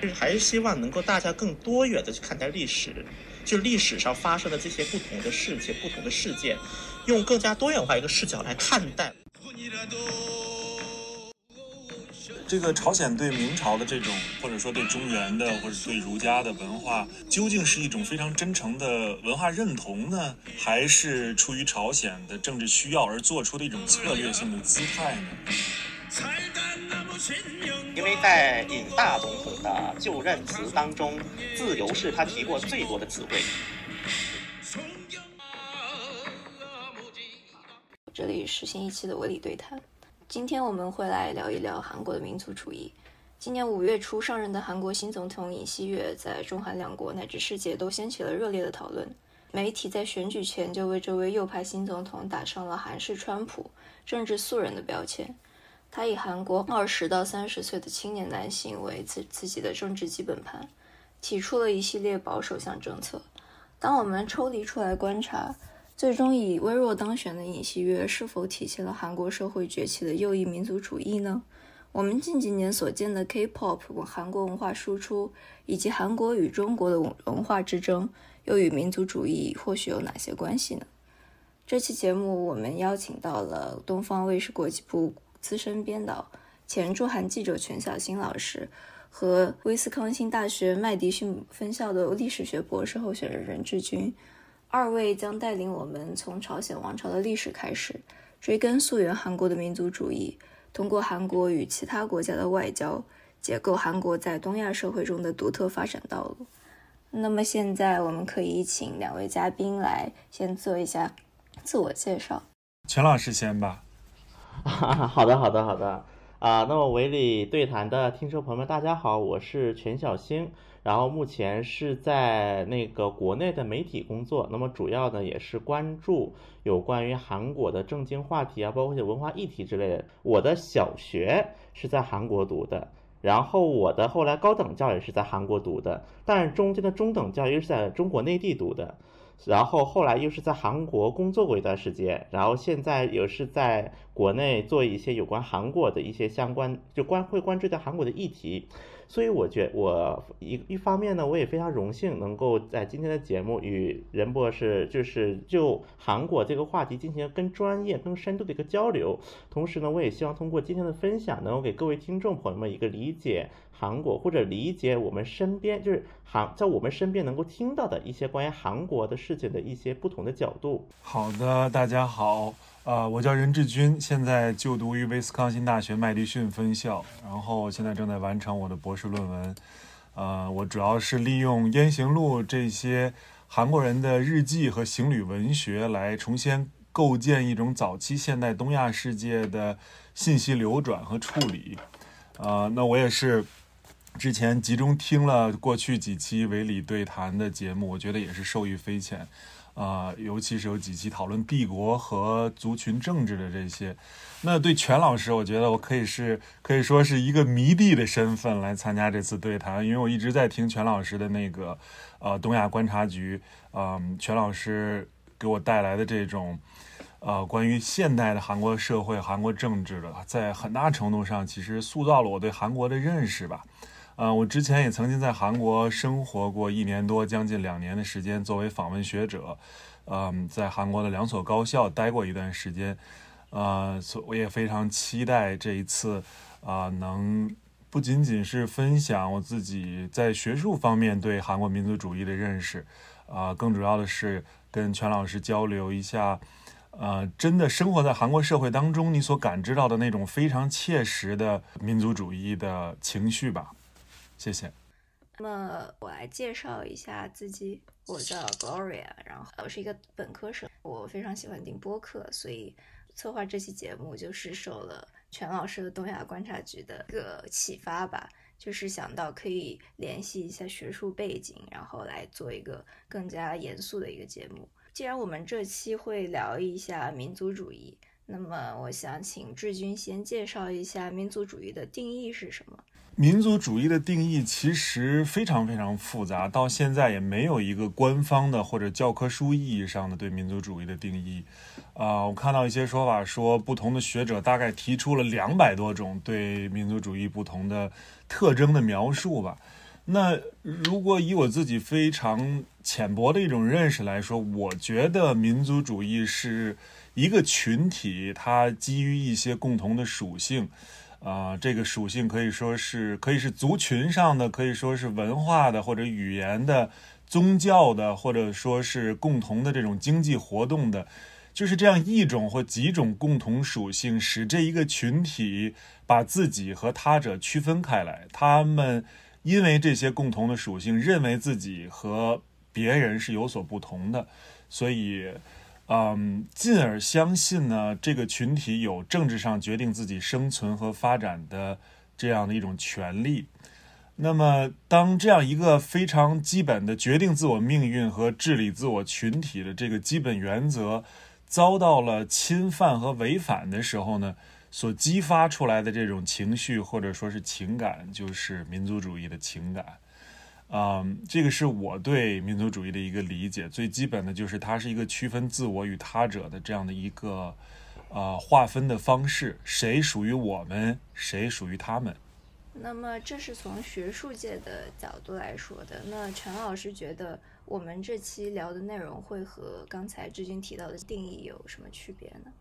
就是还是希望能够大家更多元的去看待历史，就历史上发生的这些不同的事情、不同的事件，用更加多元化一个视角来看待。这个朝鲜对明朝的这种，或者说对中原的，或者对儒家的文化，究竟是一种非常真诚的文化认同呢，还是出于朝鲜的政治需要而做出的一种策略性的姿态呢？因为在尹大总统的就任词当中，自由是他提过最多的词汇。这里是新一期的维理对谈。今天我们会来聊一聊韩国的民族主义。今年五月初上任的韩国新总统尹锡悦，在中韩两国乃至世界都掀起了热烈的讨论。媒体在选举前就为这位右派新总统打上了“韩式川普”、“政治素人”的标签。他以韩国二十到三十岁的青年男性为自自己的政治基本盘，提出了一系列保守向政策。当我们抽离出来观察，最终以微弱当选的尹锡悦是否体现了韩国社会崛起的右翼民族主义呢？我们近几年所见的 K-pop 韩国文化输出，以及韩国与中国的文化之争，又与民族主义或许有哪些关系呢？这期节目我们邀请到了东方卫视国际部资深编导、前驻韩记者全小新老师和威斯康星大学麦迪逊分校的历史学博士候选人任志军。二位将带领我们从朝鲜王朝的历史开始，追根溯源韩国的民族主义，通过韩国与其他国家的外交，解构韩国在东亚社会中的独特发展道路。那么现在我们可以请两位嘉宾来先做一下自我介绍。全老师先吧。好的，好的，好的。啊，那么维里对谈的听众朋友们，大家好，我是全小星。然后目前是在那个国内的媒体工作，那么主要呢也是关注有关于韩国的政经话题啊，包括一些文化议题之类的。我的小学是在韩国读的，然后我的后来高等教育是在韩国读的，但是中间的中等教育是在中国内地读的，然后后来又是在韩国工作过一段时间，然后现在又是在国内做一些有关韩国的一些相关，就关会关注到韩国的议题。所以我觉我一一方面呢，我也非常荣幸能够在今天的节目与任博士就是就韩国这个话题进行更专业、更深度的一个交流。同时呢，我也希望通过今天的分享，能够给各位听众朋友们一个理解韩国或者理解我们身边就是韩在我们身边能够听到的一些关于韩国的事情的一些不同的角度。好的，大家好。呃，我叫任志军，现在就读于威斯康星大学麦迪逊分校，然后现在正在完成我的博士论文。呃，我主要是利用《燕行录》这些韩国人的日记和行旅文学来重新构建一种早期现代东亚世界的信息流转和处理。呃，那我也是之前集中听了过去几期维理对谈的节目，我觉得也是受益匪浅。啊，尤其是有几期讨论帝国和族群政治的这些，那对全老师，我觉得我可以是可以说是一个迷弟的身份来参加这次对谈，因为我一直在听全老师的那个呃东亚观察局，嗯，全老师给我带来的这种呃关于现代的韩国社会、韩国政治的，在很大程度上其实塑造了我对韩国的认识吧。呃，我之前也曾经在韩国生活过一年多，将近两年的时间，作为访问学者，嗯，在韩国的两所高校待过一段时间，呃，所我也非常期待这一次，啊，能不仅仅是分享我自己在学术方面对韩国民族主义的认识，啊，更主要的是跟全老师交流一下，呃，真的生活在韩国社会当中，你所感知到的那种非常切实的民族主义的情绪吧。谢谢。那么我来介绍一下自己，我叫 Gloria，然后我是一个本科生，我非常喜欢听播客，所以策划这期节目就是受了全老师的东亚观察局的一个启发吧，就是想到可以联系一下学术背景，然后来做一个更加严肃的一个节目。既然我们这期会聊一下民族主义，那么我想请志军先介绍一下民族主义的定义是什么。民族主义的定义其实非常非常复杂，到现在也没有一个官方的或者教科书意义上的对民族主义的定义。啊，我看到一些说法说，不同的学者大概提出了两百多种对民族主义不同的特征的描述吧。那如果以我自己非常浅薄的一种认识来说，我觉得民族主义是一个群体，它基于一些共同的属性，啊，这个属性可以说是可以是族群上的，可以说是文化的或者语言的、宗教的，或者说是共同的这种经济活动的。就是这样一种或几种共同属性，使这一个群体把自己和他者区分开来。他们因为这些共同的属性，认为自己和别人是有所不同的，所以，嗯，进而相信呢，这个群体有政治上决定自己生存和发展的这样的一种权利。那么，当这样一个非常基本的决定自我命运和治理自我群体的这个基本原则。遭到了侵犯和违反的时候呢，所激发出来的这种情绪或者说是情感，就是民族主义的情感。嗯，这个是我对民族主义的一个理解。最基本的就是它是一个区分自我与他者的这样的一个呃划分的方式，谁属于我们，谁属于他们。那么这是从学术界的角度来说的。那陈老师觉得？我们这期聊的内容会和刚才志军提到的定义有什么区别呢？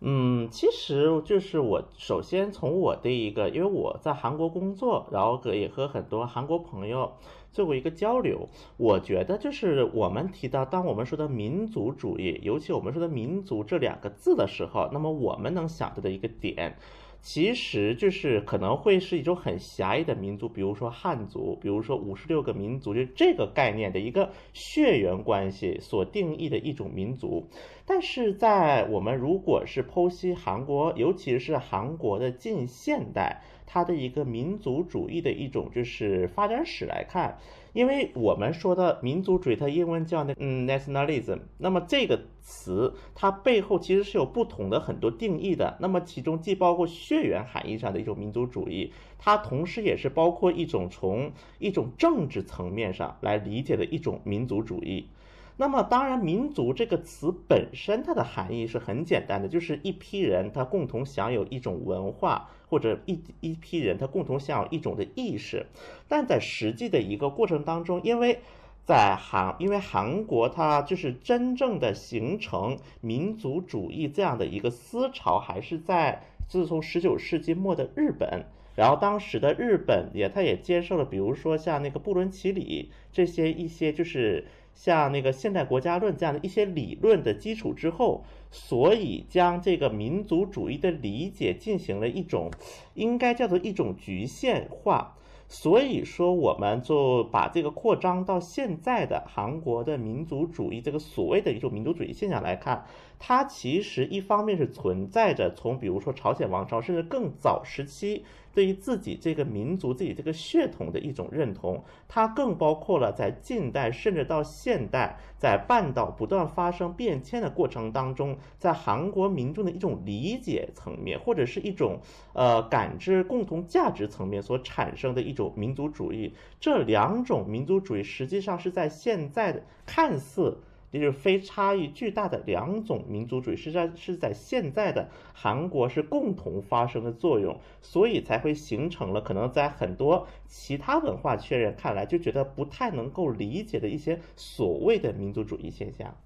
嗯，其实就是我首先从我的一个，因为我在韩国工作，然后也和很多韩国朋友做过一个交流。我觉得就是我们提到，当我们说的民族主义，尤其我们说的民族这两个字的时候，那么我们能想到的一个点。其实就是可能会是一种很狭义的民族，比如说汉族，比如说五十六个民族，就这个概念的一个血缘关系所定义的一种民族。但是在我们如果是剖析韩国，尤其是韩国的近现代，它的一个民族主义的一种就是发展史来看。因为我们说的民族主义，它英文叫那嗯 nationalism，那么这个词它背后其实是有不同的很多定义的。那么其中既包括血缘含义上的一种民族主义，它同时也是包括一种从一种政治层面上来理解的一种民族主义。那么，当然，民族这个词本身它的含义是很简单的，就是一批人他共同享有一种文化，或者一一批人他共同享有一种的意识。但在实际的一个过程当中，因为在韩，因为韩国它就是真正的形成民族主义这样的一个思潮，还是在自从十九世纪末的日本，然后当时的日本也，他也接受了，比如说像那个布伦奇里这些一些就是。像那个现代国家论这样的一些理论的基础之后，所以将这个民族主义的理解进行了一种，应该叫做一种局限化。所以说，我们就把这个扩张到现在的韩国的民族主义这个所谓的一种民族主义现象来看，它其实一方面是存在着从比如说朝鲜王朝甚至更早时期。对于自己这个民族、自己这个血统的一种认同，它更包括了在近代甚至到现代，在半岛不断发生变迁的过程当中，在韩国民众的一种理解层面，或者是一种呃感知共同价值层面所产生的一种民族主义。这两种民族主义实际上是在现在的看似。也就是非差异巨大的两种民族主义，实际上是在现在的韩国是共同发生的作用，所以才会形成了可能在很多其他文化圈人看来就觉得不太能够理解的一些所谓的民族主义现象。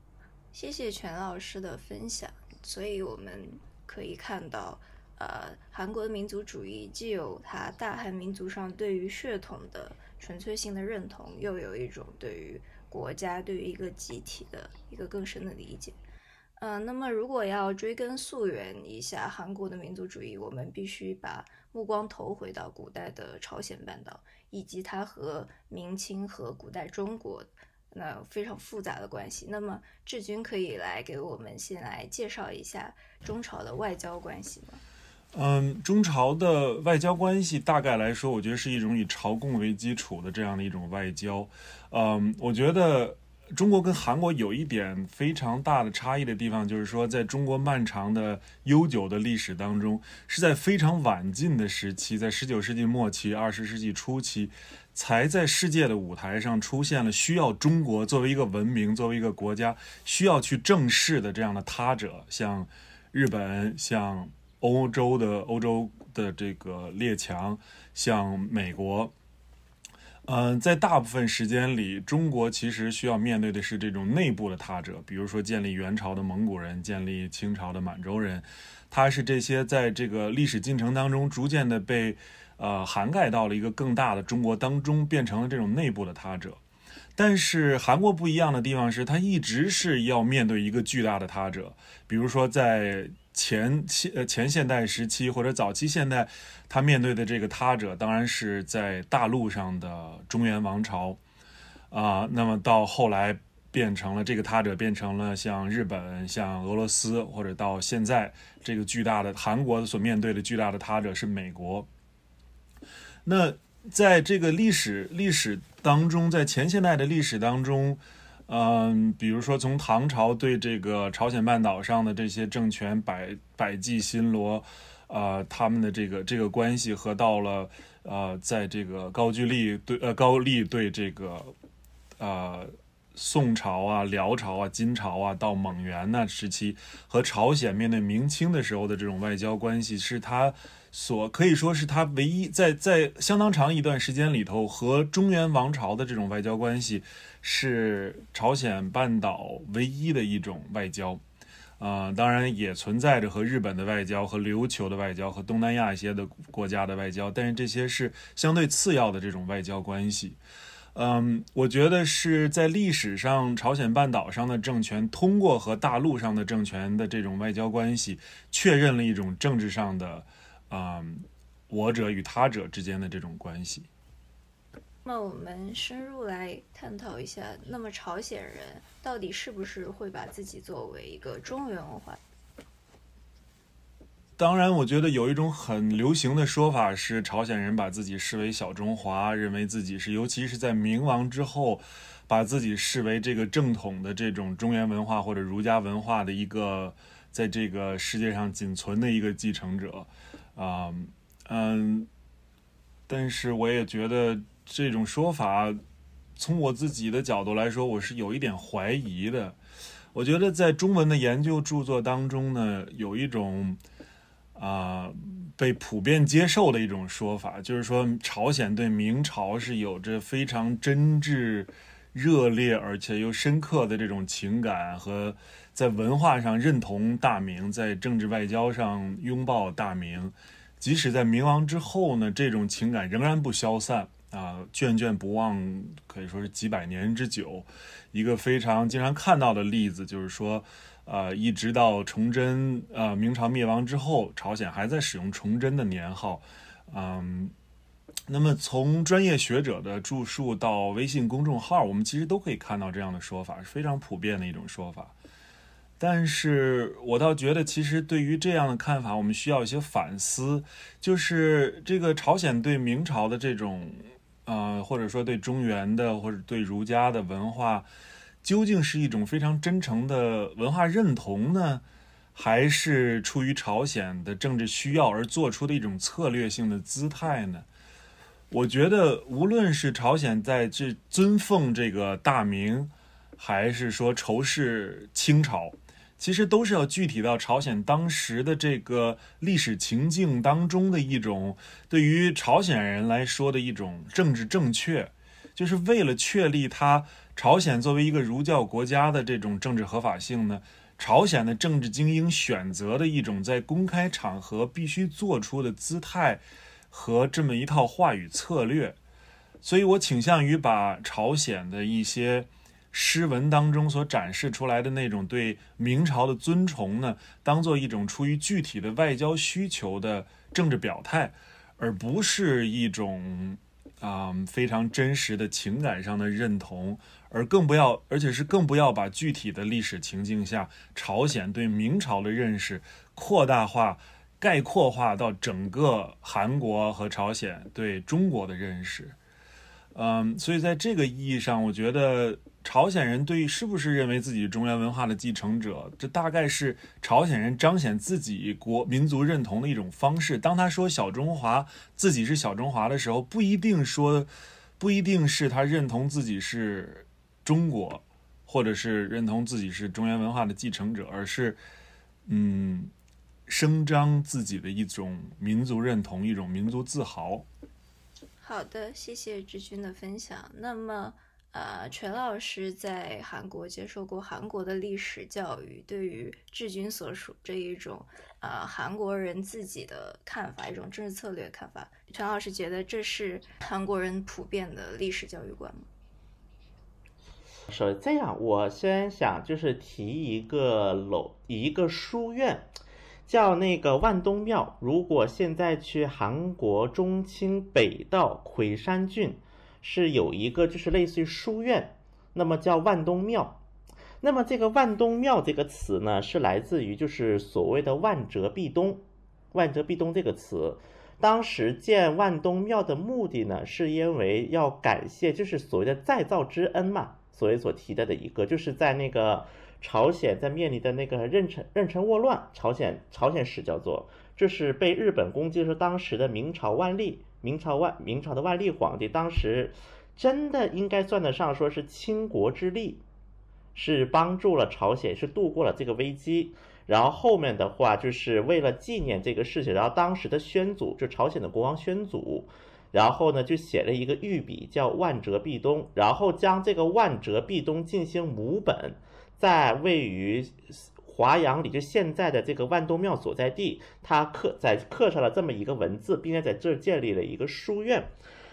谢谢全老师的分享。所以我们可以看到，呃，韩国的民族主义既有它大汉民族上对于血统的纯粹性的认同，又有一种对于。国家对于一个集体的一个更深的理解，嗯，那么如果要追根溯源一下韩国的民族主义，我们必须把目光投回到古代的朝鲜半岛，以及它和明清和古代中国那非常复杂的关系。那么志军可以来给我们先来介绍一下中朝的外交关系吗？嗯，中朝的外交关系大概来说，我觉得是一种以朝贡为基础的这样的一种外交。嗯，我觉得中国跟韩国有一点非常大的差异的地方，就是说，在中国漫长的悠久的历史当中，是在非常晚近的时期，在十九世纪末期、二十世纪初期，才在世界的舞台上出现了需要中国作为一个文明、作为一个国家需要去正视的这样的他者，像日本，像。欧洲的欧洲的这个列强，像美国，嗯，在大部分时间里，中国其实需要面对的是这种内部的他者，比如说建立元朝的蒙古人，建立清朝的满洲人，他是这些在这个历史进程当中逐渐的被呃涵盖到了一个更大的中国当中，变成了这种内部的他者。但是韩国不一样的地方是，他一直是要面对一个巨大的他者，比如说在。前期呃前现代时期或者早期现代，他面对的这个他者当然是在大陆上的中原王朝，啊，那么到后来变成了这个他者变成了像日本、像俄罗斯，或者到现在这个巨大的韩国所面对的巨大的他者是美国。那在这个历史历史当中，在前现代的历史当中。嗯，比如说从唐朝对这个朝鲜半岛上的这些政权百百济新罗，呃，他们的这个这个关系和到了呃，在这个高句丽对呃高丽对这个呃宋朝啊、辽朝啊、金朝啊，到蒙元那时期和朝鲜面对明清的时候的这种外交关系，是他所可以说是他唯一在在相当长一段时间里头和中原王朝的这种外交关系。是朝鲜半岛唯一的一种外交，啊，当然也存在着和日本的外交、和琉球的外交、和东南亚一些的国家的外交，但是这些是相对次要的这种外交关系。嗯，我觉得是在历史上，朝鲜半岛上的政权通过和大陆上的政权的这种外交关系，确认了一种政治上的，嗯，我者与他者之间的这种关系。那我们深入来探讨一下，那么朝鲜人到底是不是会把自己作为一个中原文化？当然，我觉得有一种很流行的说法是，朝鲜人把自己视为小中华，认为自己是，尤其是在明亡之后，把自己视为这个正统的这种中原文化或者儒家文化的一个，在这个世界上仅存的一个继承者。啊，嗯，但是我也觉得。这种说法，从我自己的角度来说，我是有一点怀疑的。我觉得在中文的研究著作当中呢，有一种啊被普遍接受的一种说法，就是说朝鲜对明朝是有着非常真挚、热烈而且又深刻的这种情感，和在文化上认同大明，在政治外交上拥抱大明，即使在明亡之后呢，这种情感仍然不消散。啊，眷眷不忘，可以说是几百年之久。一个非常经常看到的例子，就是说，呃，一直到崇祯，呃，明朝灭亡之后，朝鲜还在使用崇祯的年号。嗯，那么从专业学者的著述到微信公众号，我们其实都可以看到这样的说法，是非常普遍的一种说法。但是我倒觉得，其实对于这样的看法，我们需要一些反思，就是这个朝鲜对明朝的这种。呃，或者说对中原的或者对儒家的文化，究竟是一种非常真诚的文化认同呢，还是出于朝鲜的政治需要而做出的一种策略性的姿态呢？我觉得，无论是朝鲜在这尊奉这个大明，还是说仇视清朝。其实都是要具体到朝鲜当时的这个历史情境当中的一种，对于朝鲜人来说的一种政治正确，就是为了确立他朝鲜作为一个儒教国家的这种政治合法性呢，朝鲜的政治精英选择的一种在公开场合必须做出的姿态和这么一套话语策略，所以我倾向于把朝鲜的一些。诗文当中所展示出来的那种对明朝的尊崇呢，当做一种出于具体的外交需求的政治表态，而不是一种啊非常真实的情感上的认同，而更不要，而且是更不要把具体的历史情境下朝鲜对明朝的认识扩大化、概括化到整个韩国和朝鲜对中国的认识。嗯，所以在这个意义上，我觉得。朝鲜人对是不是认为自己中原文化的继承者，这大概是朝鲜人彰显自己国民族认同的一种方式。当他说小中华自己是小中华的时候，不一定说，不一定是他认同自己是中国，或者是认同自己是中原文化的继承者，而是嗯，声张自己的一种民族认同，一种民族自豪。好的，谢谢志军的分享。那么，呃，全老师在韩国接受过韩国的历史教育，对于志军所属这一种，呃，韩国人自己的看法，一种政治策略看法，全老师觉得这是韩国人普遍的历史教育观吗？说这样，我先想就是提一个楼，一个书院，叫那个万东庙。如果现在去韩国中清北道魁山郡，是有一个就是类似于书院，那么叫万东庙。那么这个万东庙这个词呢，是来自于就是所谓的万哲壁东，万哲壁东这个词。当时建万东庙的目的呢，是因为要感谢就是所谓的再造之恩嘛。所谓所提到的一个，就是在那个朝鲜在面临的那个壬辰壬辰倭乱，朝鲜朝鲜史叫做，这是被日本攻击，是当时的明朝万历，明朝万明朝的万历皇帝，当时真的应该算得上说是倾国之力，是帮助了朝鲜，是度过了这个危机。然后后面的话，就是为了纪念这个事情，然后当时的宣祖，就朝鲜的国王宣祖。然后呢，就写了一个御笔，叫万折壁东，然后将这个万折壁东进行母本，在位于华阳里，就现在的这个万东庙所在地，他刻在刻上了这么一个文字，并且在这儿建立了一个书院。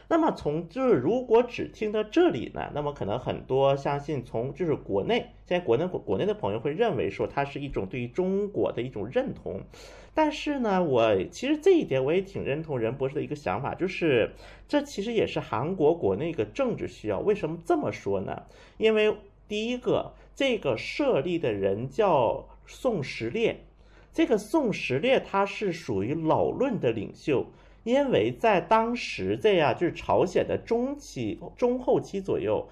那么从就是如果只听到这里呢，那么可能很多相信从就是国内现在国内国国内的朋友会认为说它是一种对于中国的一种认同，但是呢，我其实这一点我也挺认同任博士的一个想法，就是这其实也是韩国国内一个政治需要。为什么这么说呢？因为第一个，这个设立的人叫宋时烈，这个宋时烈他是属于老论的领袖。因为在当时这样，就是朝鲜的中期、中后期左右，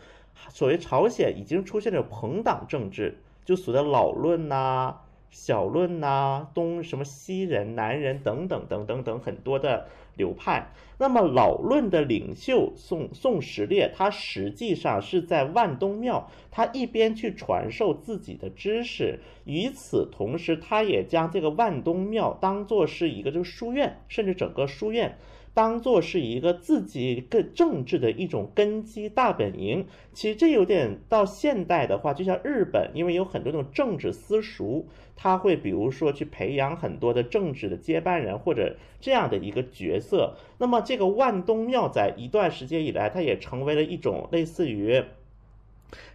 所谓朝鲜已经出现了朋党政治，就所谓的老论呐、小论呐、东什么西人、南人等等等等等很多的。流派，那么老论的领袖宋宋时烈，他实际上是在万东庙，他一边去传授自己的知识，与此同时，他也将这个万东庙当做是一个就是书院，甚至整个书院。当做是一个自己更政治的一种根基大本营，其实这有点到现代的话，就像日本，因为有很多那种政治私塾，他会比如说去培养很多的政治的接班人或者这样的一个角色。那么这个万东庙在一段时间以来，它也成为了一种类似于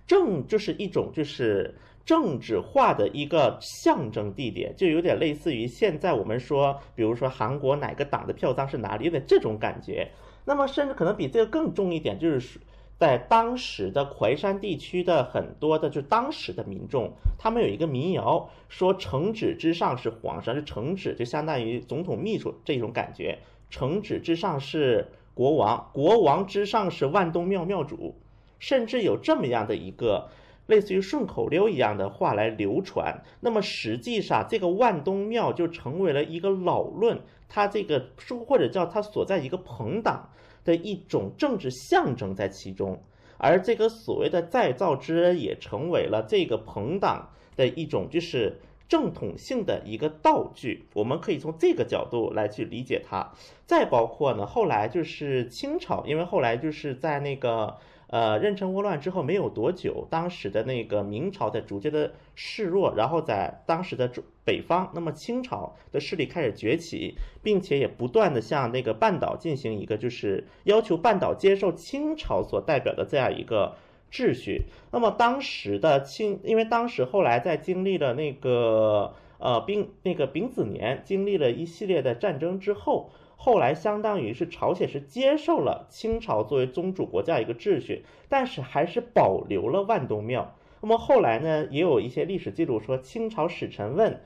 政，就是一种就是。政治化的一个象征地点，就有点类似于现在我们说，比如说韩国哪个党的票仓是哪里，的这种感觉。那么甚至可能比这个更重一点，就是在当时的淮山地区的很多的，就当时的民众，他们有一个民谣说：“城址之上是皇上，是城址就相当于总统秘书这种感觉，城址之上是国王，国王之上是万东庙庙主，甚至有这么样的一个。”类似于顺口溜一样的话来流传，那么实际上这个万东庙就成为了一个老论，它这个说或者叫它所在一个朋党的一种政治象征在其中，而这个所谓的再造之恩也成为了这个朋党的一种就是正统性的一个道具，我们可以从这个角度来去理解它。再包括呢，后来就是清朝，因为后来就是在那个。呃，壬辰倭乱之后没有多久，当时的那个明朝在逐渐的示弱，然后在当时的北方，那么清朝的势力开始崛起，并且也不断的向那个半岛进行一个，就是要求半岛接受清朝所代表的这样一个秩序。那么当时的清，因为当时后来在经历了那个呃丙那个丙子年，经历了一系列的战争之后。后来相当于是朝鲜是接受了清朝作为宗主国家一个秩序，但是还是保留了万东庙。那么后来呢，也有一些历史记录说，清朝使臣问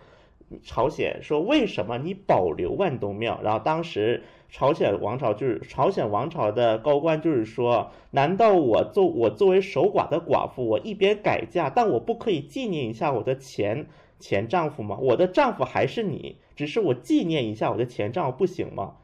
朝鲜说：“为什么你保留万东庙？”然后当时朝鲜王朝就是朝鲜王朝的高官就是说：“难道我作我作为守寡的寡妇，我一边改嫁，但我不可以纪念一下我的前前丈夫吗？我的丈夫还是你，只是我纪念一下我的前丈夫不行吗？”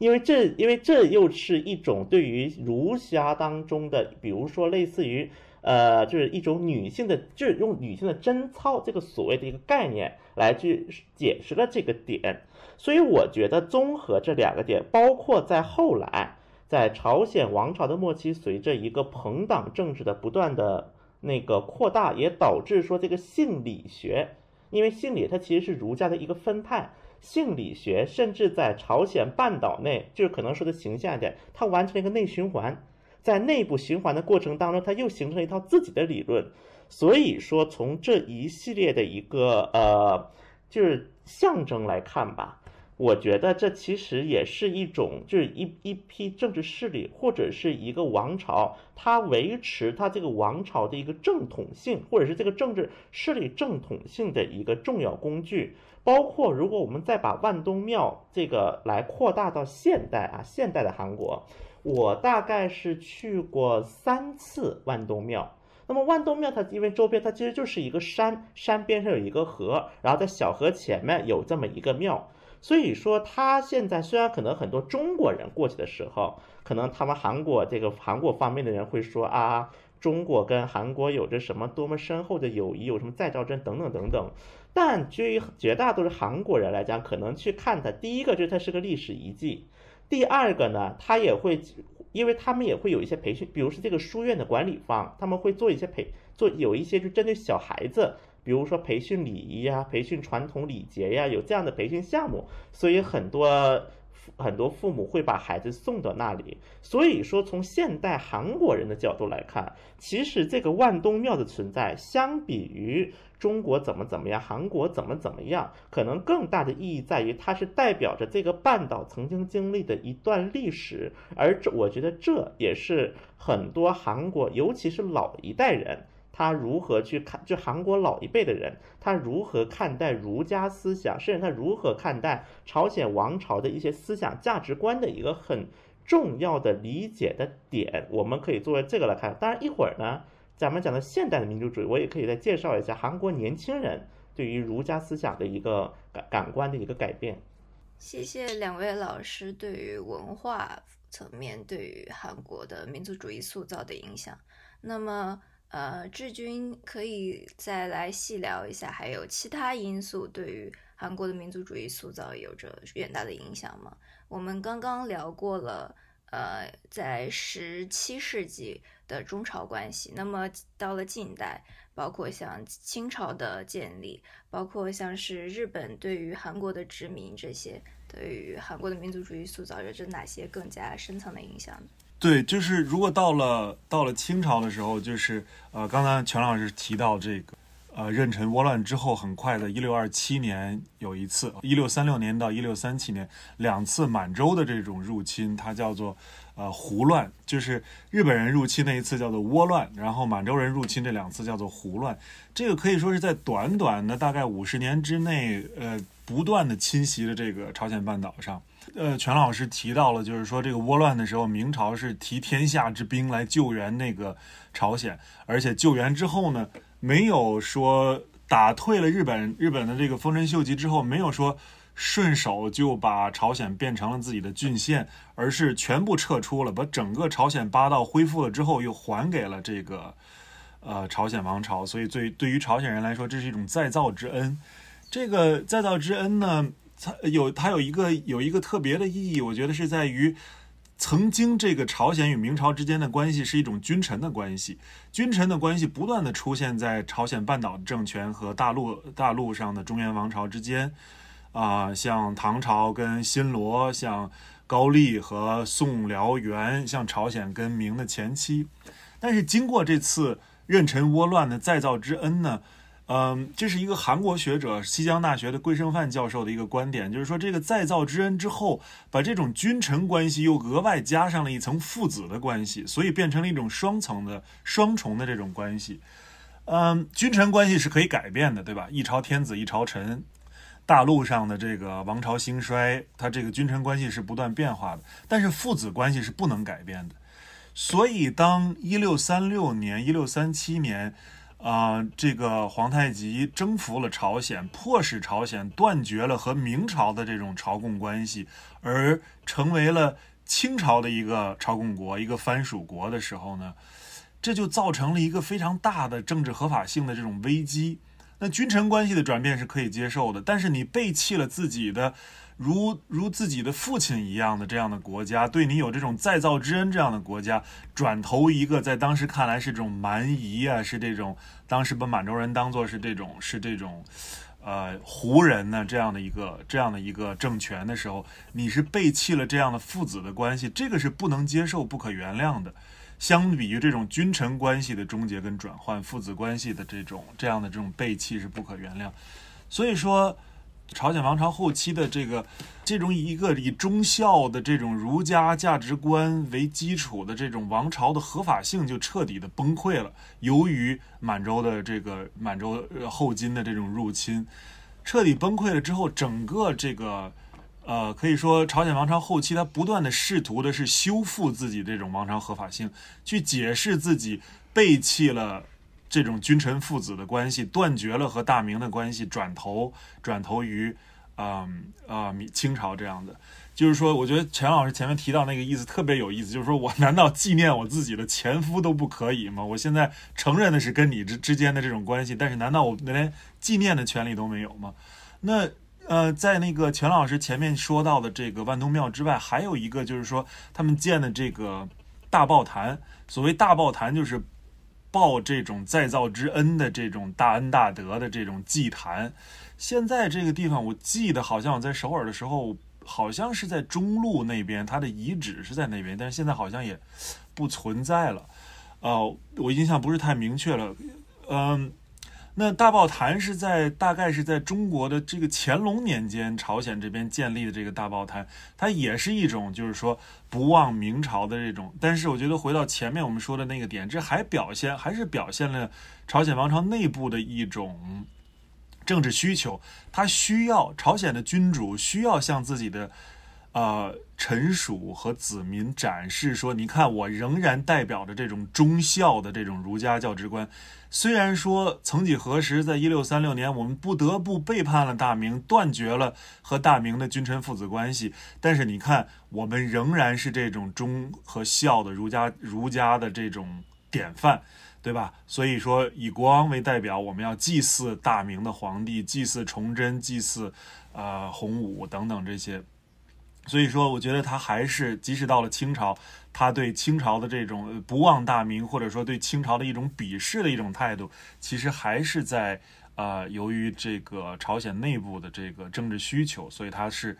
因为这，因为这又是一种对于儒家当中的，比如说类似于，呃，就是一种女性的，就是用女性的贞操这个所谓的一个概念来去解释了这个点。所以我觉得综合这两个点，包括在后来，在朝鲜王朝的末期，随着一个朋党政治的不断的那个扩大，也导致说这个性理学，因为性理它其实是儒家的一个分派，性理学甚至在朝鲜半岛内，就是可能说的形象一点，它完成了一个内循环，在内部循环的过程当中，它又形成了一套自己的理论。所以说，从这一系列的一个呃，就是象征来看吧。我觉得这其实也是一种，就是一一批政治势力或者是一个王朝，它维持它这个王朝的一个正统性，或者是这个政治势力正统性的一个重要工具。包括如果我们再把万东庙这个来扩大到现代啊，现代的韩国，我大概是去过三次万东庙。那么万东庙它因为周边它其实就是一个山，山边上有一个河，然后在小河前面有这么一个庙。所以说，他现在虽然可能很多中国人过去的时候，可能他们韩国这个韩国方面的人会说啊，中国跟韩国有着什么多么深厚的友谊，有什么再造真等等等等。但对于绝大多数韩国人来讲，可能去看它，第一个就是它是个历史遗迹，第二个呢，他也会，因为他们也会有一些培训，比如是这个书院的管理方，他们会做一些培做有一些就针对小孩子。比如说培训礼仪呀，培训传统礼节呀，有这样的培训项目，所以很多很多父母会把孩子送到那里。所以说，从现代韩国人的角度来看，其实这个万东庙的存在，相比于中国怎么怎么样，韩国怎么怎么样，可能更大的意义在于，它是代表着这个半岛曾经经历的一段历史。而这，我觉得这也是很多韩国，尤其是老一代人。他如何去看？就韩国老一辈的人，他如何看待儒家思想，甚至他如何看待朝鲜王朝的一些思想价值观的一个很重要的理解的点，我们可以作为这个来看。当然，一会儿呢，咱们讲的现代的民主主义，我也可以再介绍一下韩国年轻人对于儒家思想的一个感感官的一个改变。谢谢两位老师对于文化层面对于韩国的民族主义塑造的影响。那么。呃，志军可以再来细聊一下，还有其他因素对于韩国的民族主义塑造有着远大的影响吗？我们刚刚聊过了，呃，在十七世纪的中朝关系，那么到了近代，包括像清朝的建立，包括像是日本对于韩国的殖民，这些对于韩国的民族主义塑造有着哪些更加深层的影响呢？对，就是如果到了到了清朝的时候，就是呃，刚才全老师提到这个，呃，壬辰倭乱之后，很快的，一六二七年有一次，一六三六年到一六三七年两次满洲的这种入侵，它叫做呃胡乱，就是日本人入侵那一次叫做倭乱，然后满洲人入侵这两次叫做胡乱，这个可以说是在短短的大概五十年之内，呃，不断的侵袭了这个朝鲜半岛上。呃，全老师提到了，就是说这个倭乱的时候，明朝是提天下之兵来救援那个朝鲜，而且救援之后呢，没有说打退了日本日本的这个丰臣秀吉之后，没有说顺手就把朝鲜变成了自己的郡县，而是全部撤出了，把整个朝鲜八道恢复了之后，又还给了这个呃朝鲜王朝。所以，对对于朝鲜人来说，这是一种再造之恩。这个再造之恩呢？它有它有一个有一个特别的意义，我觉得是在于，曾经这个朝鲜与明朝之间的关系是一种君臣的关系，君臣的关系不断的出现在朝鲜半岛政权和大陆大陆上的中原王朝之间，啊，像唐朝跟新罗，像高丽和宋辽元，像朝鲜跟明的前期，但是经过这次壬辰倭乱的再造之恩呢？嗯，这是一个韩国学者西江大学的桂胜范教授的一个观点，就是说这个再造之恩之后，把这种君臣关系又额外加上了一层父子的关系，所以变成了一种双层的双重的这种关系。嗯，君臣关系是可以改变的，对吧？一朝天子一朝臣，大陆上的这个王朝兴衰，它这个君臣关系是不断变化的，但是父子关系是不能改变的。所以，当一六三六年、一六三七年。啊，这个皇太极征服了朝鲜，迫使朝鲜断绝了和明朝的这种朝贡关系，而成为了清朝的一个朝贡国、一个藩属国的时候呢，这就造成了一个非常大的政治合法性的这种危机。那君臣关系的转变是可以接受的，但是你背弃了自己的如如自己的父亲一样的这样的国家，对你有这种再造之恩这样的国家，转投一个在当时看来是这种蛮夷啊，是这种当时把满洲人当做是这种是这种。呃，胡人呢这样的一个这样的一个政权的时候，你是背弃了这样的父子的关系，这个是不能接受、不可原谅的。相比于这种君臣关系的终结跟转换，父子关系的这种这样的这种背弃是不可原谅。所以说。朝鲜王朝后期的这个，这种以一个以忠孝的这种儒家价值观为基础的这种王朝的合法性就彻底的崩溃了。由于满洲的这个满洲后金的这种入侵，彻底崩溃了之后，整个这个，呃，可以说朝鲜王朝后期，他不断的试图的是修复自己这种王朝合法性，去解释自己背弃了。这种君臣父子的关系断绝了和大明的关系，转头转投于，嗯啊清朝这样的，就是说，我觉得钱老师前面提到那个意思特别有意思，就是说我难道纪念我自己的前夫都不可以吗？我现在承认的是跟你之之间的这种关系，但是难道我连纪念的权利都没有吗？那呃，在那个钱老师前面说到的这个万通庙之外，还有一个就是说他们建的这个大报坛，所谓大报坛就是。报这种再造之恩的这种大恩大德的这种祭坛，现在这个地方，我记得好像我在首尔的时候，好像是在中路那边，它的遗址是在那边，但是现在好像也不存在了。呃，我印象不是太明确了，嗯。那大报坛是在大概是在中国的这个乾隆年间，朝鲜这边建立的这个大报坛，它也是一种就是说不忘明朝的这种。但是我觉得回到前面我们说的那个点，这还表现还是表现了朝鲜王朝内部的一种政治需求，他需要朝鲜的君主需要向自己的。呃，臣属和子民展示说：“你看，我仍然代表着这种忠孝的这种儒家教职观。虽然说，曾几何时，在一六三六年，我们不得不背叛了大明，断绝了和大明的君臣父子关系，但是你看，我们仍然是这种忠和孝的儒家儒家的这种典范，对吧？所以说，以国王为代表，我们要祭祀大明的皇帝，祭祀崇祯，祭祀呃洪武等等这些。”所以说，我觉得他还是，即使到了清朝，他对清朝的这种不忘大明，或者说对清朝的一种鄙视的一种态度，其实还是在呃，由于这个朝鲜内部的这个政治需求，所以他是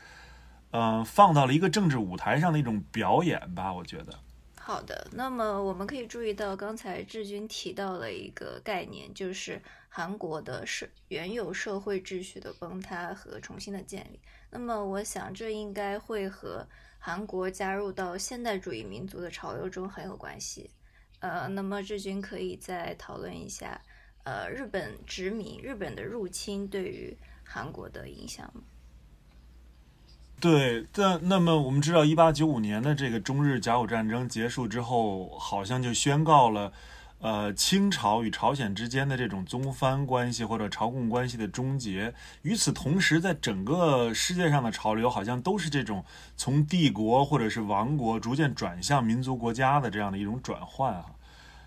嗯，放到了一个政治舞台上的一种表演吧，我觉得。好的，那么我们可以注意到，刚才志军提到了一个概念，就是韩国的社原有社会秩序的崩塌和重新的建立。那么，我想这应该会和韩国加入到现代主义民族的潮流中很有关系。呃，那么志军可以再讨论一下，呃，日本殖民、日本的入侵对于韩国的影响吗？对，但那么我们知道，一八九五年的这个中日甲午战争结束之后，好像就宣告了。呃，清朝与朝鲜之间的这种宗藩关系或者朝贡关系的终结，与此同时，在整个世界上的潮流好像都是这种从帝国或者是王国逐渐转向民族国家的这样的一种转换啊。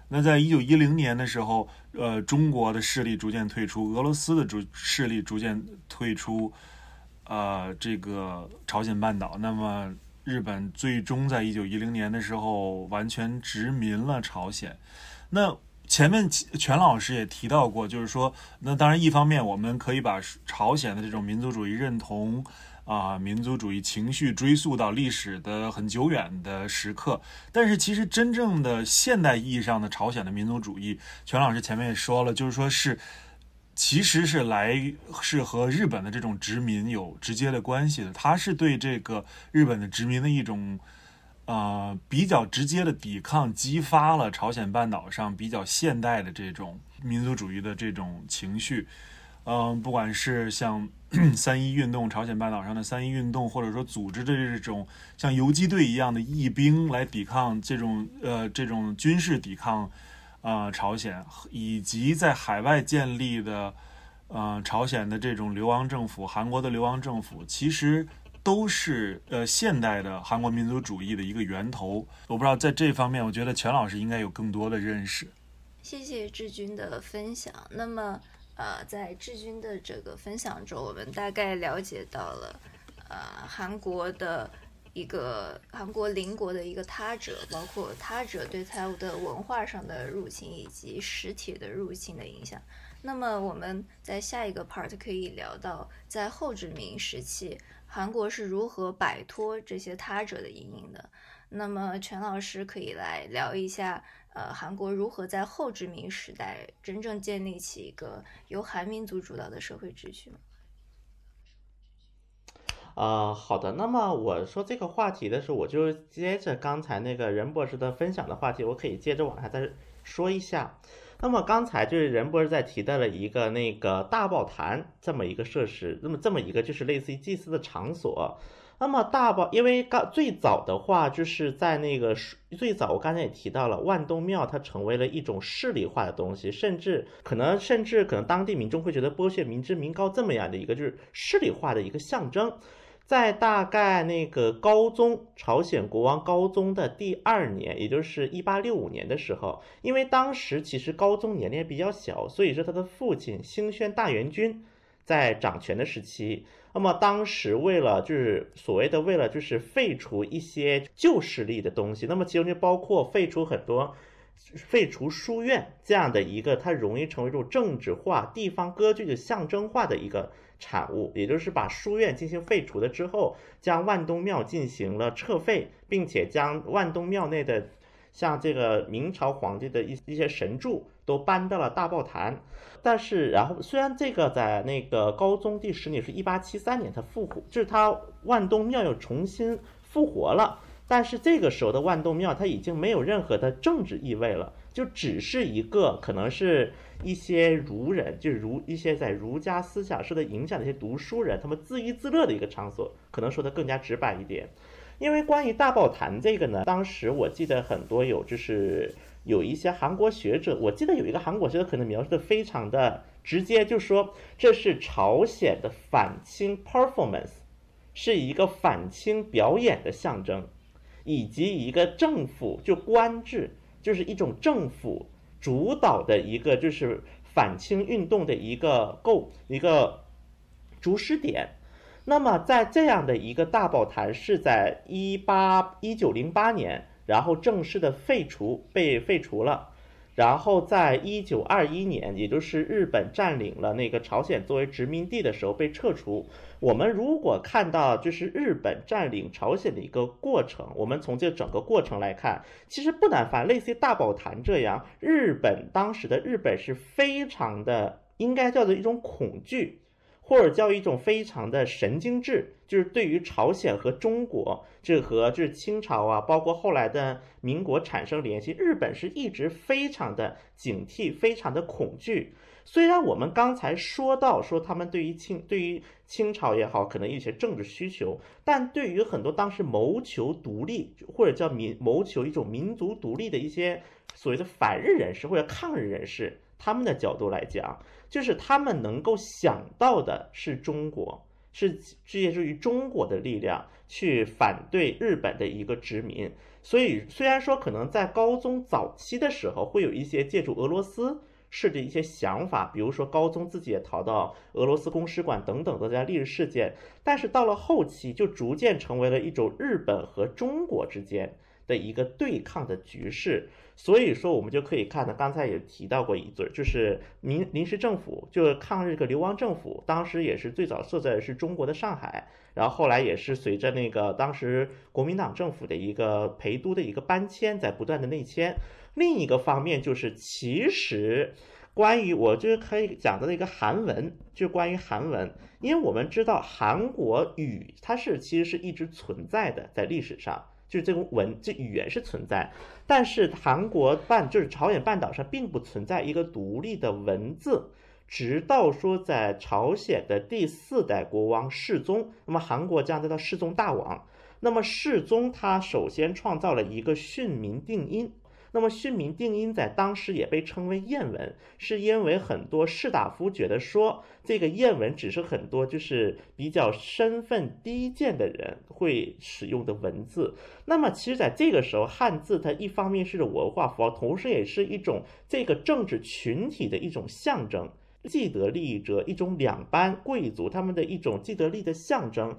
那在一九一零年的时候，呃，中国的势力逐渐退出，俄罗斯的主势力逐渐退出，呃，这个朝鲜半岛。那么，日本最终在一九一零年的时候完全殖民了朝鲜。那前面全老师也提到过，就是说，那当然一方面我们可以把朝鲜的这种民族主义认同啊、民族主义情绪追溯到历史的很久远的时刻，但是其实真正的现代意义上的朝鲜的民族主义，全老师前面也说了，就是说是其实是来是和日本的这种殖民有直接的关系的，它是对这个日本的殖民的一种。呃，比较直接的抵抗，激发了朝鲜半岛上比较现代的这种民族主义的这种情绪。嗯，不管是像三一运动，朝鲜半岛上的三一运动，或者说组织的这种像游击队一样的义兵来抵抗这种呃这种军事抵抗，啊，朝鲜以及在海外建立的，呃，朝鲜的这种流亡政府，韩国的流亡政府，其实。都是呃现代的韩国民族主义的一个源头。我不知道在这方面，我觉得全老师应该有更多的认识。谢谢志军的分享。那么呃，在志军的这个分享中，我们大概了解到了呃韩国的一个韩国邻国的一个他者，包括他者对他的文化上的入侵以及实体的入侵的影响。那么我们在下一个 part 可以聊到，在后殖民时期，韩国是如何摆脱这些他者的阴影的。那么全老师可以来聊一下，呃，韩国如何在后殖民时代真正建立起一个由韩民族主导的社会秩序吗？啊，好的。那么我说这个话题的时候，我就接着刚才那个任博士的分享的话题，我可以接着往下再说一下。那么刚才就是任博士在提到了一个那个大宝坛这么一个设施，那么这么一个就是类似于祭祀的场所。那么大宝，因为刚最早的话就是在那个最早，我刚才也提到了万东庙，它成为了一种势力化的东西，甚至可能甚至可能当地民众会觉得剥削民脂民膏这么样的一个就是势力化的一个象征。在大概那个高宗朝鲜国王高宗的第二年，也就是一八六五年的时候，因为当时其实高宗年龄比较小，所以说他的父亲兴宣大元君在掌权的时期，那么当时为了就是所谓的为了就是废除一些旧势力的东西，那么其中就包括废除很多废除书院这样的一个它容易成为这种政治化、地方割据的象征化的一个。产物，也就是把书院进行废除了之后，将万东庙进行了撤废，并且将万东庙内的像这个明朝皇帝的一一些神柱都搬到了大报坛。但是，然后虽然这个在那个高宗第十年是一八七三年，他复活，就是他万东庙又重新复活了，但是这个时候的万洞庙它已经没有任何的政治意味了。就只是一个可能是一些儒人，就是儒一些在儒家思想受的影响的一些读书人，他们自娱自乐的一个场所，可能说的更加直白一点。因为关于大宝坛这个呢，当时我记得很多有就是有一些韩国学者，我记得有一个韩国学者可能描述的非常的直接，就说这是朝鲜的反清 performance，是一个反清表演的象征，以及一个政府就官制。就是一种政府主导的一个，就是反清运动的一个构一个主始点。那么在这样的一个大宝坛是在一八一九零八年，然后正式的废除被废除了。然后在一九二一年，也就是日本占领了那个朝鲜作为殖民地的时候被撤除。我们如果看到就是日本占领朝鲜的一个过程，我们从这整个过程来看，其实不难发现，类似于大宝坛这样，日本当时的日本是非常的应该叫做一种恐惧。或者叫一种非常的神经质，就是对于朝鲜和中国，这和就是清朝啊，包括后来的民国产生联系，日本是一直非常的警惕，非常的恐惧。虽然我们刚才说到说他们对于清对于清朝也好，可能一些政治需求，但对于很多当时谋求独立或者叫民谋求一种民族独立的一些所谓的反日人士或者抗日人士。他们的角度来讲，就是他们能够想到的是中国，是借助于中国的力量去反对日本的一个殖民。所以，虽然说可能在高宗早期的时候会有一些借助俄罗斯式的一些想法，比如说高宗自己也逃到俄罗斯公使馆等等的这样历史事件，但是到了后期就逐渐成为了一种日本和中国之间的一个对抗的局势。所以说，我们就可以看到，刚才也提到过一嘴，就是民临时政府，就是抗日这个流亡政府，当时也是最早设在是中国的上海，然后后来也是随着那个当时国民党政府的一个陪都的一个搬迁，在不断的内迁。另一个方面就是，其实关于我就是可以讲到的一个韩文，就关于韩文，因为我们知道韩国语它是其实是一直存在的，在历史上。就这种文，这语言是存在，但是韩国半就是朝鲜半岛上并不存在一个独立的文字，直到说在朝鲜的第四代国王世宗，那么韩国将叫他世宗大王，那么世宗他首先创造了一个训民定音。那么训民定音在当时也被称为谚文，是因为很多士大夫觉得说这个谚文只是很多就是比较身份低贱的人会使用的文字。那么其实在这个时候，汉字它一方面是文化符号，同时也是一种这个政治群体的一种象征，既得利益者一种两班贵族他们的一种既得利的象征。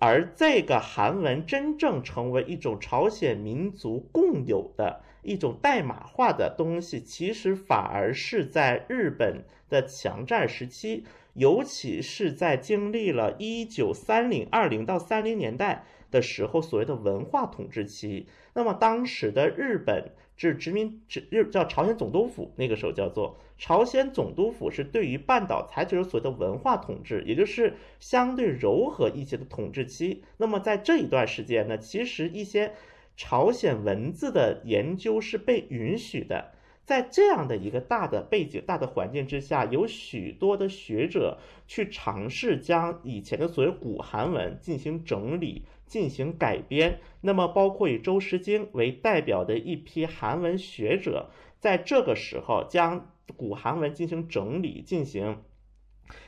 而这个韩文真正成为一种朝鲜民族共有的一种代码化的东西，其实反而是在日本的强占时期，尤其是在经历了一九三零二零到三零年代的时候，所谓的文化统治期。那么当时的日本。是殖民，殖日叫朝鲜总督府，那个时候叫做朝鲜总督府，是对于半岛采取了所谓的文化统治，也就是相对柔和一些的统治期。那么在这一段时间呢，其实一些朝鲜文字的研究是被允许的。在这样的一个大的背景、大的环境之下，有许多的学者去尝试将以前的所谓古韩文进行整理。进行改编，那么包括以周时京为代表的一批韩文学者，在这个时候将古韩文进行整理、进行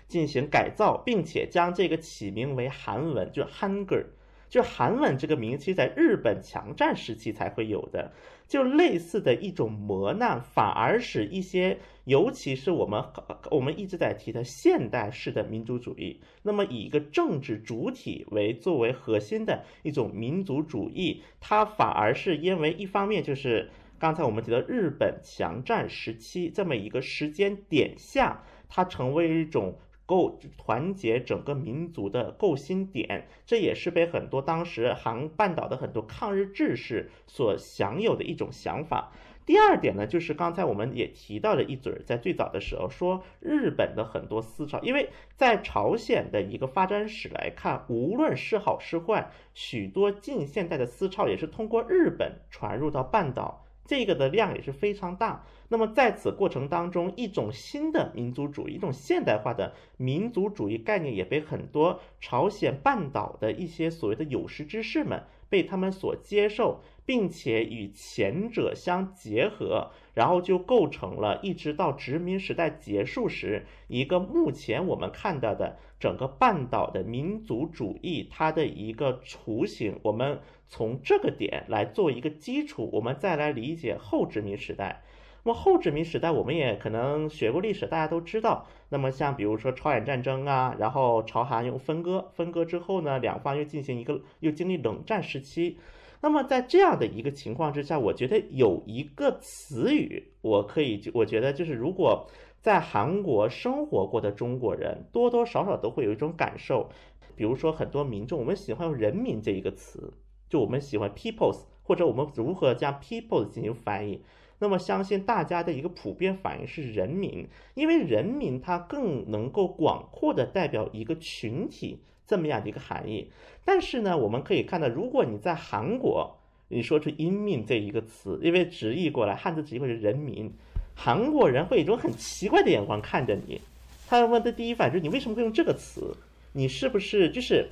进行改造，并且将这个起名为韩文，就是 Hangul。就韩文这个名，其实在日本强占时期才会有的，就类似的一种磨难，反而使一些，尤其是我们我们一直在提的现代式的民族主义，那么以一个政治主体为作为核心的一种民族主义，它反而是因为一方面就是刚才我们提到日本强占时期这么一个时间点下，它成为一种。构团结整个民族的构心点，这也是被很多当时韩半岛的很多抗日志士所享有的一种想法。第二点呢，就是刚才我们也提到了一嘴，在最早的时候说日本的很多思潮，因为在朝鲜的一个发展史来看，无论是好是坏，许多近现代的思潮也是通过日本传入到半岛。这个的量也是非常大。那么在此过程当中，一种新的民族主义，一种现代化的民族主义概念也被很多朝鲜半岛的一些所谓的有识之士们被他们所接受，并且与前者相结合，然后就构成了一直到殖民时代结束时一个目前我们看到的整个半岛的民族主义它的一个雏形。我们从这个点来做一个基础，我们再来理解后殖民时代。那么后殖民时代，我们也可能学过历史，大家都知道。那么像比如说朝鲜战争啊，然后朝韩又分割，分割之后呢，两方又进行一个又经历冷战时期。那么在这样的一个情况之下，我觉得有一个词语，我可以，我觉得就是如果在韩国生活过的中国人，多多少少都会有一种感受。比如说很多民众，我们喜欢用“人民”这一个词，就我们喜欢 “peoples”，或者我们如何将 “peoples” 进行翻译。那么，相信大家的一个普遍反应是人民，因为人民它更能够广阔的代表一个群体这么样的一个含义。但是呢，我们可以看到，如果你在韩国，你说出“英民”这一个词，因为直译过来，汉字直译过来“人民”，韩国人会一种很奇怪的眼光看着你。他问的第一反应就是：你为什么会用这个词？你是不是就是？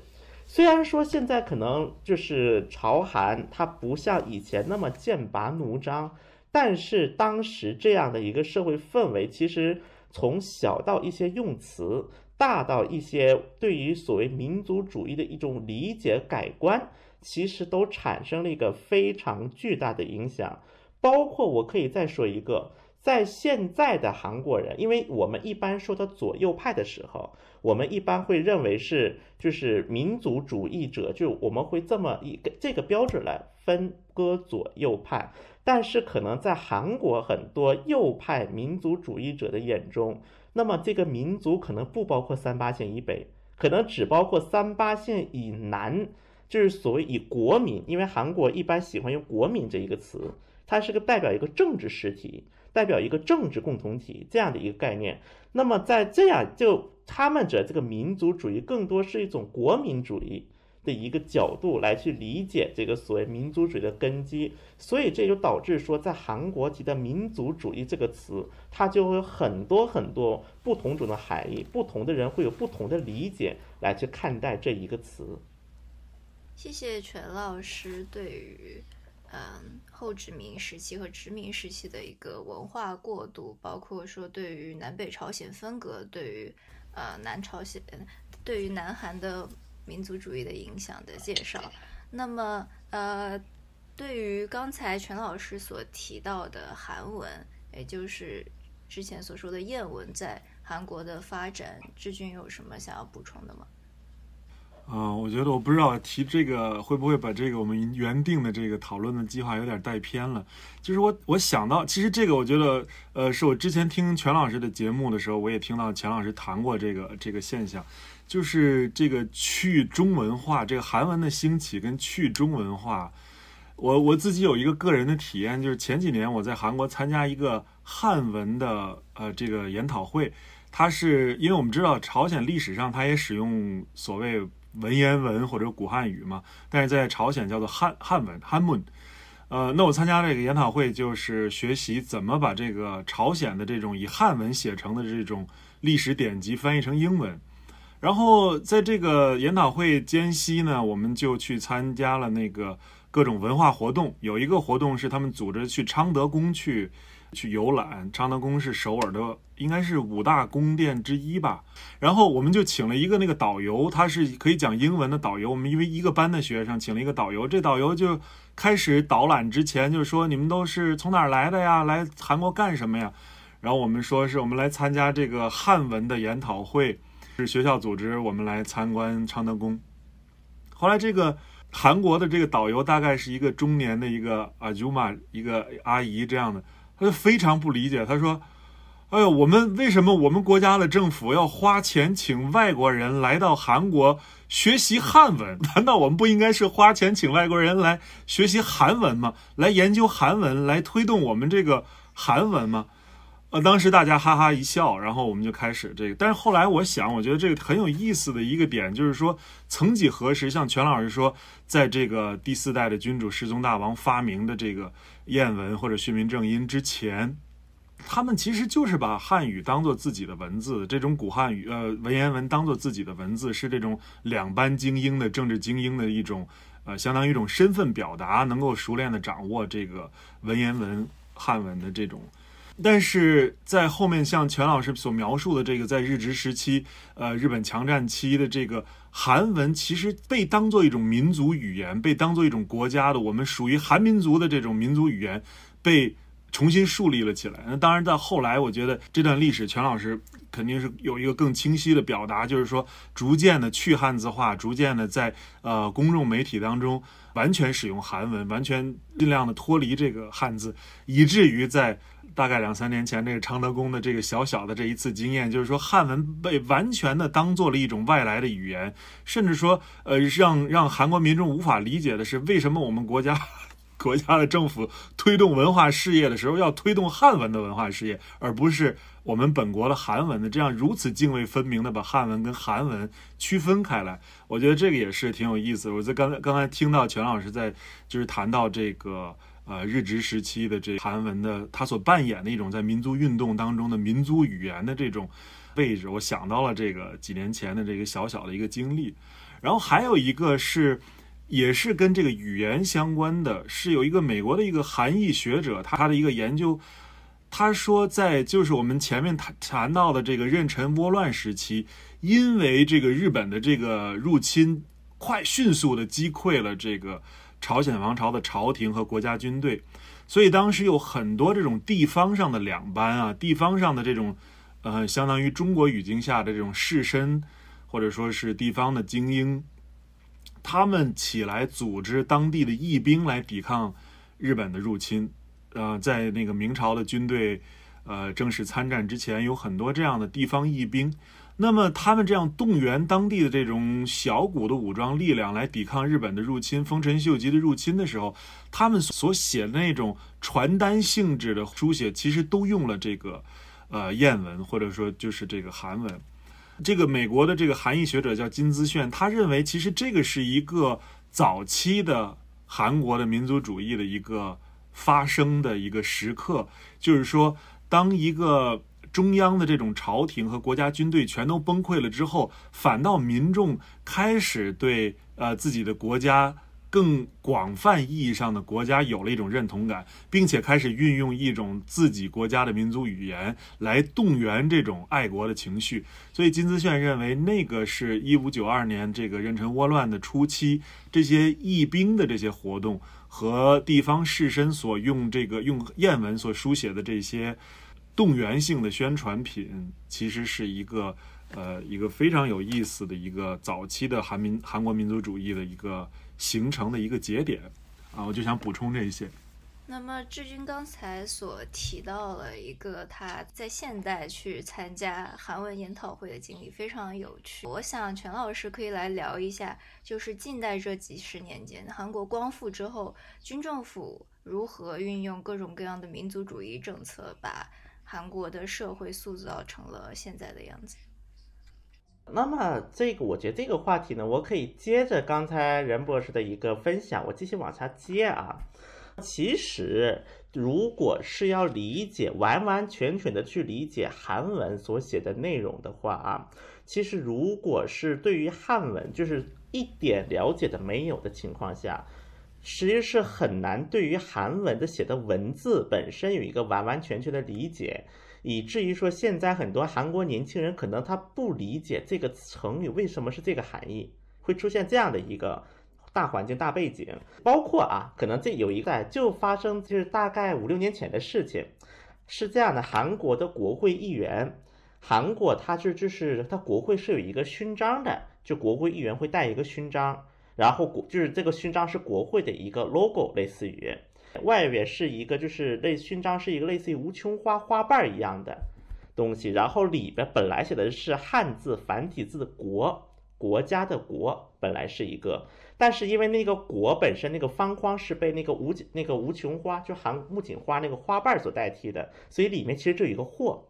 虽然说现在可能就是朝韩，它不像以前那么剑拔弩张。但是当时这样的一个社会氛围，其实从小到一些用词，大到一些对于所谓民族主义的一种理解改观，其实都产生了一个非常巨大的影响。包括我可以再说一个，在现在的韩国人，因为我们一般说到左右派的时候，我们一般会认为是就是民族主义者，就我们会这么一个这个标准来分割左右派。但是可能在韩国很多右派民族主义者的眼中，那么这个民族可能不包括三八线以北，可能只包括三八线以南，就是所谓以国民，因为韩国一般喜欢用国民这一个词，它是个代表一个政治实体，代表一个政治共同体这样的一个概念。那么在这样就他们者这个民族主义更多是一种国民主义。的一个角度来去理解这个所谓民族主义的根基，所以这就导致说，在韩国提的民族主义这个词，它就会有很多很多不同种的含义，不同的人会有不同的理解来去看待这一个词。谢谢全老师对于嗯后殖民时期和殖民时期的一个文化过渡，包括说对于南北朝鲜分隔，对于呃南朝鲜，对于南韩的。民族主义的影响的介绍。那么，呃，对于刚才全老师所提到的韩文，也就是之前所说的谚文，在韩国的发展，志军有什么想要补充的吗？啊，我觉得我不知道提这个会不会把这个我们原定的这个讨论的计划有点带偏了。就是我我想到，其实这个我觉得，呃，是我之前听全老师的节目的时候，我也听到钱老师谈过这个这个现象，就是这个去中文化，这个韩文的兴起跟去中文化。我我自己有一个个人的体验，就是前几年我在韩国参加一个汉文的呃这个研讨会，它是因为我们知道朝鲜历史上它也使用所谓文言文或者古汉语嘛，但是在朝鲜叫做汉汉文汉文。呃，那我参加这个研讨会就是学习怎么把这个朝鲜的这种以汉文写成的这种历史典籍翻译成英文。然后在这个研讨会间隙呢，我们就去参加了那个。各种文化活动，有一个活动是他们组织去昌德宫去去游览。昌德宫是首尔的，应该是五大宫殿之一吧。然后我们就请了一个那个导游，他是可以讲英文的导游。我们因为一个班的学生请了一个导游，这导游就开始导览之前就说：“你们都是从哪儿来的呀？来韩国干什么呀？”然后我们说是我们来参加这个汉文的研讨会，是学校组织我们来参观昌德宫。后来这个。韩国的这个导游大概是一个中年的一个阿舅妈，一个阿姨这样的，他就非常不理解。他说：“哎呦，我们为什么我们国家的政府要花钱请外国人来到韩国学习汉文？难道我们不应该是花钱请外国人来学习韩文吗？来研究韩文，来推动我们这个韩文吗？”呃，当时大家哈哈一笑，然后我们就开始这个。但是后来我想，我觉得这个很有意思的一个点，就是说，曾几何时，像全老师说，在这个第四代的君主世宗大王发明的这个谚文或者训民正音之前，他们其实就是把汉语当做自己的文字，这种古汉语呃文言文当做自己的文字，是这种两班精英的政治精英的一种呃，相当于一种身份表达，能够熟练的掌握这个文言文汉文的这种。但是在后面，像全老师所描述的这个，在日治时期，呃，日本强占期的这个韩文，其实被当做一种民族语言，被当做一种国家的，我们属于韩民族的这种民族语言，被重新树立了起来。那当然，在后来，我觉得这段历史，全老师肯定是有一个更清晰的表达，就是说，逐渐的去汉字化，逐渐的在呃公众媒体当中完全使用韩文，完全尽量的脱离这个汉字，以至于在。大概两三年前，这个昌德宫的这个小小的这一次经验，就是说汉文被完全的当做了一种外来的语言，甚至说，呃，让让韩国民众无法理解的是，为什么我们国家 国家的政府推动文化事业的时候要推动汉文的文化事业，而不是我们本国的韩文的，这样如此泾渭分明的把汉文跟韩文区分开来，我觉得这个也是挺有意思。我在刚才刚才听到全老师在就是谈到这个。呃，日治时期的这韩文的，他所扮演的一种在民族运动当中的民族语言的这种位置，我想到了这个几年前的这个小小的一个经历。然后还有一个是，也是跟这个语言相关的，是有一个美国的一个韩裔学者，他的一个研究，他说在就是我们前面谈谈到的这个壬辰倭乱时期，因为这个日本的这个入侵，快迅速的击溃了这个。朝鲜王朝的朝廷和国家军队，所以当时有很多这种地方上的两班啊，地方上的这种，呃，相当于中国语境下的这种士绅，或者说是地方的精英，他们起来组织当地的义兵来抵抗日本的入侵。呃，在那个明朝的军队，呃，正式参战之前，有很多这样的地方义兵。那么他们这样动员当地的这种小股的武装力量来抵抗日本的入侵、丰臣秀吉的入侵的时候，他们所写的那种传单性质的书写，其实都用了这个呃谚文，或者说就是这个韩文。这个美国的这个韩裔学者叫金资炫，他认为其实这个是一个早期的韩国的民族主义的一个发生的一个时刻，就是说当一个。中央的这种朝廷和国家军队全都崩溃了之后，反倒民众开始对呃自己的国家更广泛意义上的国家有了一种认同感，并且开始运用一种自己国家的民族语言来动员这种爱国的情绪。所以金兹炫认为，那个是一五九二年这个壬辰倭乱的初期，这些义兵的这些活动和地方士绅所用这个用谚文所书写的这些。动员性的宣传品其实是一个呃一个非常有意思的一个早期的韩民韩国民族主义的一个形成的一个节点啊，我就想补充这些。那么志军刚才所提到了一个他在现代去参加韩文研讨会的经历，非常有趣。我想全老师可以来聊一下，就是近代这几十年间，韩国光复之后，军政府如何运用各种各样的民族主义政策，把韩国的社会塑造成了现在的样子。那么这个，我觉得这个话题呢，我可以接着刚才任博士的一个分享，我继续往下接啊。其实，如果是要理解完完全全的去理解韩文所写的内容的话啊，其实如果是对于汉文就是一点了解的没有的情况下，实际是很难对于韩文的写的文字本身有一个完完全全的理解，以至于说现在很多韩国年轻人可能他不理解这个成语为什么是这个含义，会出现这样的一个。大环境、大背景，包括啊，可能这有一个就发生，就是大概五六年前的事情，是这样的：韩国的国会议员，韩国他是就是他国会是有一个勋章的，就国会议员会带一个勋章，然后国就是这个勋章是国会的一个 logo，类似于外边是一个就是类勋章是一个类似于无穷花花瓣一样的东西，然后里边本来写的是汉字繁体字国，国家的国本来是一个。但是因为那个国本身那个方框是被那个无那个无穷花就含木槿花那个花瓣所代替的，所以里面其实就有一个或，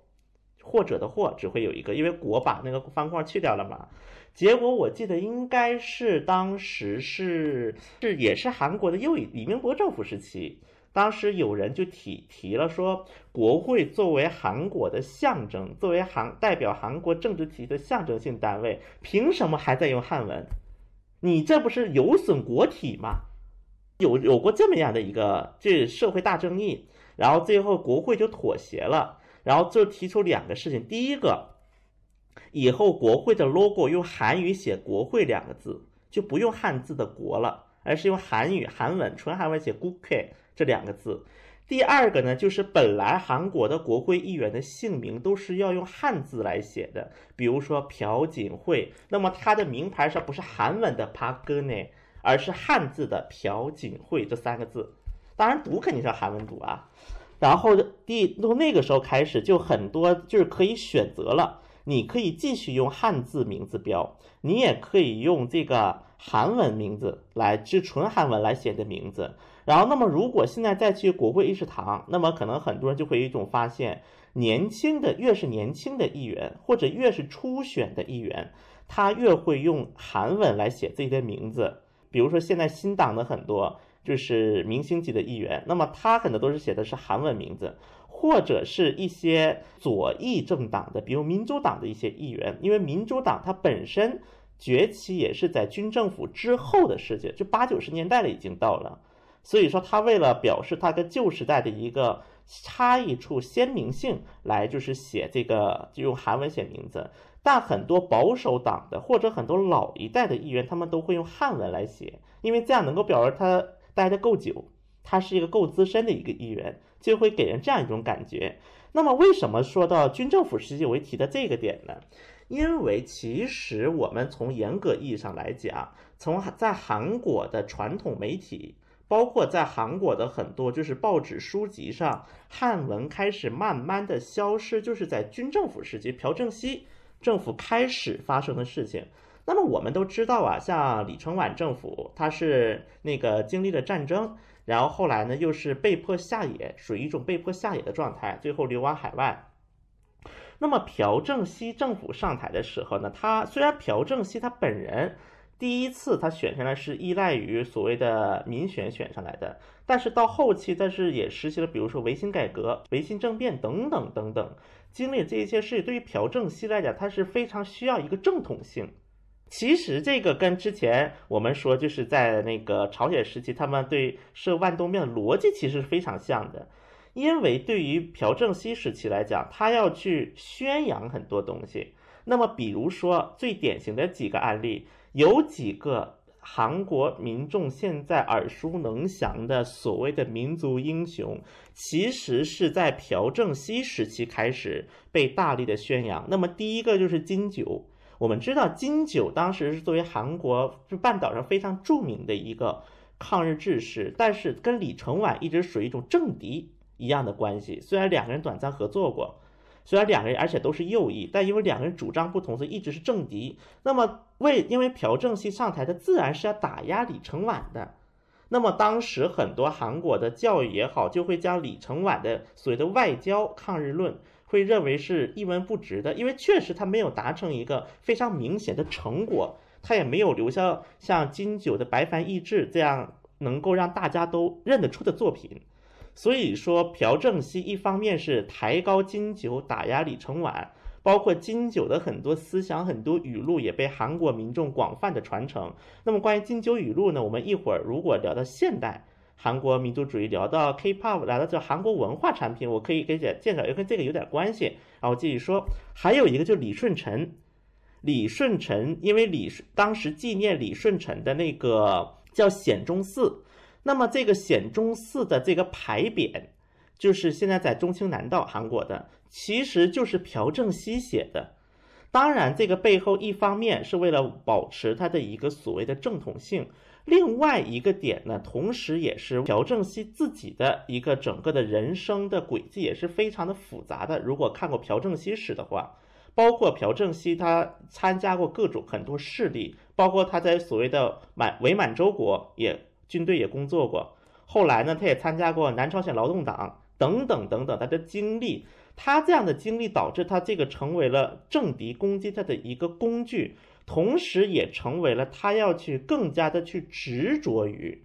或者的或只会有一个，因为国把那个方框去掉了嘛。结果我记得应该是当时是是也是韩国的右翼李明博政府时期，当时有人就提提了说，国会作为韩国的象征，作为韩代表韩国政治体系的象征性单位，凭什么还在用汉文？你这不是有损国体吗？有有过这么样的一个这社会大争议，然后最后国会就妥协了，然后就提出两个事情：第一个，以后国会的 logo 用韩语写“国会”两个字，就不用汉字的“国”了，而是用韩语韩文纯韩文写 g u k 这两个字。第二个呢，就是本来韩国的国会议员的姓名都是要用汉字来写的，比如说朴槿惠，那么他的名牌上不是韩文的 Park Geun，而是汉字的朴槿惠这三个字，当然读肯定是韩文读啊。然后第从那个时候开始，就很多就是可以选择了，你可以继续用汉字名字标，你也可以用这个韩文名字来，就纯韩文来写的名字。然后，那么如果现在再去国会议事堂，那么可能很多人就会有一种发现：年轻的越是年轻的议员，或者越是初选的议员，他越会用韩文来写自己的名字。比如说，现在新党的很多就是明星级的议员，那么他很多都是写的是韩文名字，或者是一些左翼政党的，比如民主党的一些议员，因为民主党它本身崛起也是在军政府之后的世界，就八九十年代了，已经到了。所以说，他为了表示他跟旧时代的一个差异处鲜明性，来就是写这个，就用韩文写名字。但很多保守党的或者很多老一代的议员，他们都会用汉文来写，因为这样能够表示他待的够久，他是一个够资深的一个议员，就会给人这样一种感觉。那么，为什么说到军政府时期我会提到这个点呢？因为其实我们从严格意义上来讲，从在韩国的传统媒体。包括在韩国的很多就是报纸书籍上，汉文开始慢慢的消失，就是在军政府时期，朴正熙政府开始发生的事情。那么我们都知道啊，像李承晚政府，他是那个经历了战争，然后后来呢又是被迫下野，属于一种被迫下野的状态，最后流亡海外。那么朴正熙政府上台的时候呢，他虽然朴正熙他本人。第一次他选上来是依赖于所谓的民选选上来的，但是到后期，但是也实行了，比如说维新改革、维新政变等等等等，经历这一些事，对于朴正熙来讲，他是非常需要一个正统性。其实这个跟之前我们说，就是在那个朝鲜时期，他们对设万东面的逻辑其实是非常像的，因为对于朴正熙时期来讲，他要去宣扬很多东西。那么比如说最典型的几个案例。有几个韩国民众现在耳熟能详的所谓的民族英雄，其实是在朴正熙时期开始被大力的宣扬。那么第一个就是金九，我们知道金九当时是作为韩国就半岛上非常著名的一个抗日志士，但是跟李承晚一直属于一种政敌一样的关系。虽然两个人短暂合作过。虽然两个人而且都是右翼，但因为两个人主张不同，所以一直是政敌。那么为因为朴正熙上台，他自然是要打压李承晚的。那么当时很多韩国的教育也好，就会将李承晚的所谓的外交抗日论，会认为是一文不值的，因为确实他没有达成一个非常明显的成果，他也没有留下像金九的白帆意志这样能够让大家都认得出的作品。所以说，朴正熙一方面是抬高金九，打压李承晚，包括金九的很多思想、很多语录也被韩国民众广泛的传承。那么关于金九语录呢？我们一会儿如果聊到现代韩国民族主义，聊到 K-pop，聊到这韩国文化产品，我可以给介介绍，也跟这个有点关系。然后继续说，还有一个就李舜臣，李舜臣，因为李当时纪念李舜臣的那个叫显忠寺。那么这个显忠寺的这个牌匾，就是现在在中青南道韩国的，其实就是朴正熙写的。当然，这个背后一方面是为了保持他的一个所谓的正统性，另外一个点呢，同时也是朴正熙自己的一个整个的人生的轨迹也是非常的复杂的。如果看过朴正熙史的话，包括朴正熙他参加过各种很多势力，包括他在所谓的满伪满洲国也。军队也工作过，后来呢，他也参加过南朝鲜劳动党等等等等。他的经历，他这样的经历导致他这个成为了政敌攻击他的一个工具，同时也成为了他要去更加的去执着于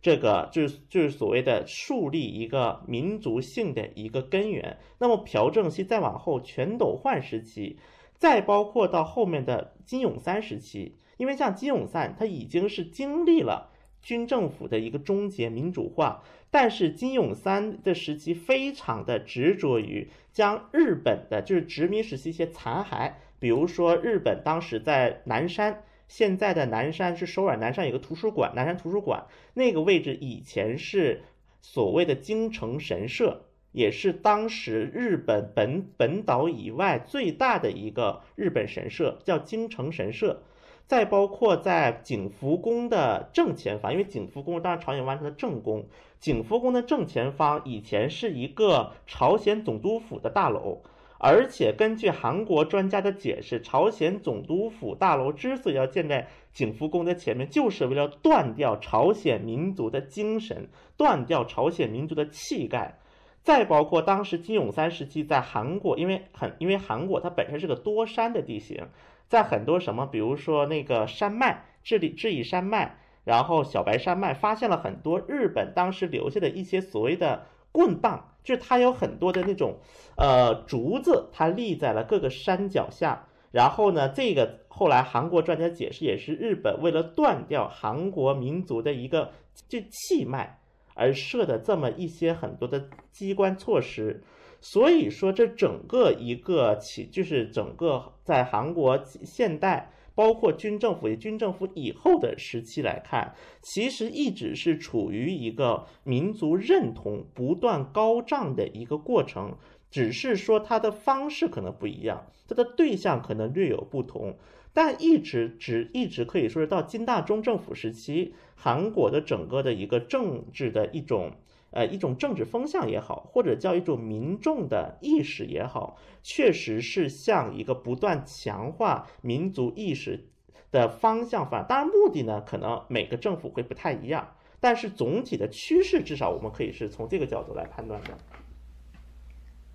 这个，就是就是所谓的树立一个民族性的一个根源。那么朴正熙再往后全斗焕时期，再包括到后面的金永三时期，因为像金永三他已经是经历了。军政府的一个终结民主化，但是金永三的时期非常的执着于将日本的，就是殖民时期一些残骸，比如说日本当时在南山，现在的南山是首尔南山有个图书馆，南山图书馆那个位置以前是所谓的京城神社，也是当时日本本本岛以外最大的一个日本神社，叫京城神社。再包括在景福宫的正前方，因为景福宫当然朝鲜王朝的正宫，景福宫的正前方以前是一个朝鲜总督府的大楼，而且根据韩国专家的解释，朝鲜总督府大楼之所以要建在景福宫的前面，就是为了断掉朝鲜民族的精神，断掉朝鲜民族的气概。再包括当时金永三时期在韩国，因为很因为韩国它本身是个多山的地形。在很多什么，比如说那个山脉，智利智异山脉，然后小白山脉，发现了很多日本当时留下的一些所谓的棍棒，就是它有很多的那种，呃，竹子，它立在了各个山脚下。然后呢，这个后来韩国专家解释，也是日本为了断掉韩国民族的一个 就气脉而设的这么一些很多的机关措施。所以说，这整个一个起，就是整个在韩国现代，包括军政府、军政府以后的时期来看，其实一直是处于一个民族认同不断高涨的一个过程，只是说它的方式可能不一样，它的对象可能略有不同，但一直只一直可以说是到金大中政府时期，韩国的整个的一个政治的一种。呃，一种政治风向也好，或者叫一种民众的意识也好，确实是向一个不断强化民族意识的方向发展。当然，目的呢，可能每个政府会不太一样，但是总体的趋势，至少我们可以是从这个角度来判断的。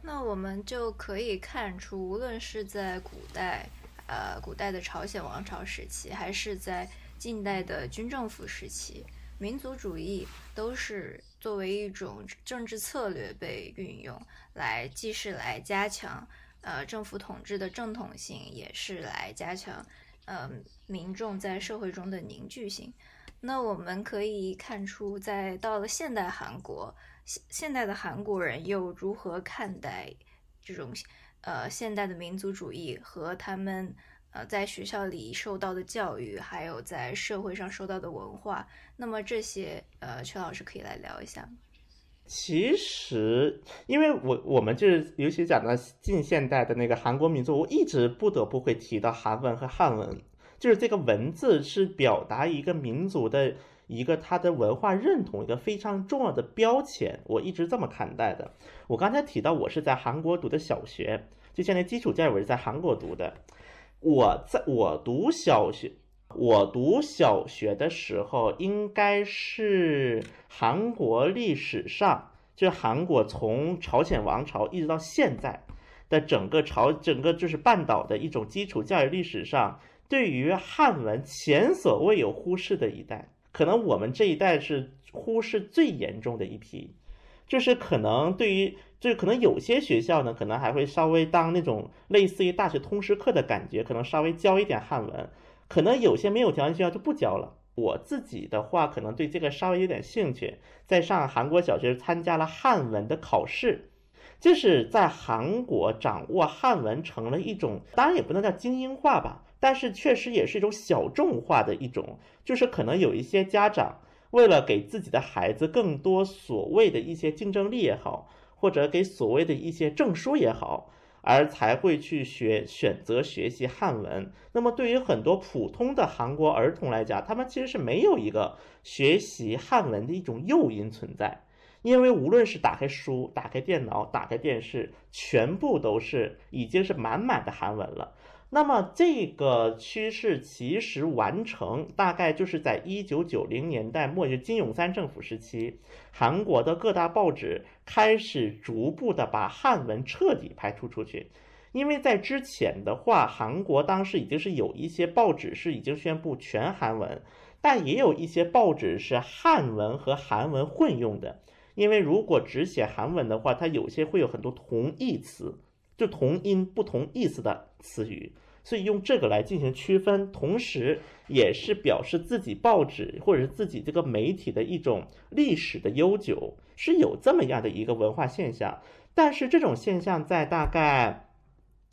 那我们就可以看出，无论是在古代，呃，古代的朝鲜王朝时期，还是在近代的军政府时期。民族主义都是作为一种政治策略被运用来，既是来加强呃政府统治的正统性，也是来加强呃民众在社会中的凝聚性。那我们可以看出，在到了现代韩国，现现代的韩国人又如何看待这种呃现代的民族主义和他们？呃，在学校里受到的教育，还有在社会上受到的文化。那么这些，呃，邱老师可以来聊一下。其实，因为我我们就是尤其讲到近现代的那个韩国民族，我一直不得不会提到韩文和汉文，就是这个文字是表达一个民族的一个他的文化认同一个非常重要的标签，我一直这么看待的。我刚才提到我是在韩国读的小学，就现在基础教育我是在韩国读的，我在我读小学。我读小学的时候，应该是韩国历史上，就是韩国从朝鲜王朝一直到现在的整个朝，整个就是半岛的一种基础教育历史上，对于汉文前所未有忽视的一代。可能我们这一代是忽视最严重的一批，就是可能对于，就是可能有些学校呢，可能还会稍微当那种类似于大学通识课的感觉，可能稍微教一点汉文。可能有些没有条件学校就不教了。我自己的话，可能对这个稍微有点兴趣，在上韩国小学参加了汉文的考试，就是在韩国掌握汉文成了一种，当然也不能叫精英化吧，但是确实也是一种小众化的一种，就是可能有一些家长为了给自己的孩子更多所谓的一些竞争力也好，或者给所谓的一些证书也好。而才会去学选择学习汉文。那么对于很多普通的韩国儿童来讲，他们其实是没有一个学习汉文的一种诱因存在，因为无论是打开书、打开电脑、打开电视，全部都是已经是满满的韩文了。那么这个趋势其实完成大概就是在一九九零年代末，就金永三政府时期，韩国的各大报纸开始逐步的把汉文彻底排除出去。因为在之前的话，韩国当时已经是有一些报纸是已经宣布全韩文，但也有一些报纸是汉文和韩文混用的。因为如果只写韩文的话，它有些会有很多同义词。就同音不同意思的词语，所以用这个来进行区分，同时也是表示自己报纸或者是自己这个媒体的一种历史的悠久，是有这么样的一个文化现象。但是这种现象在大概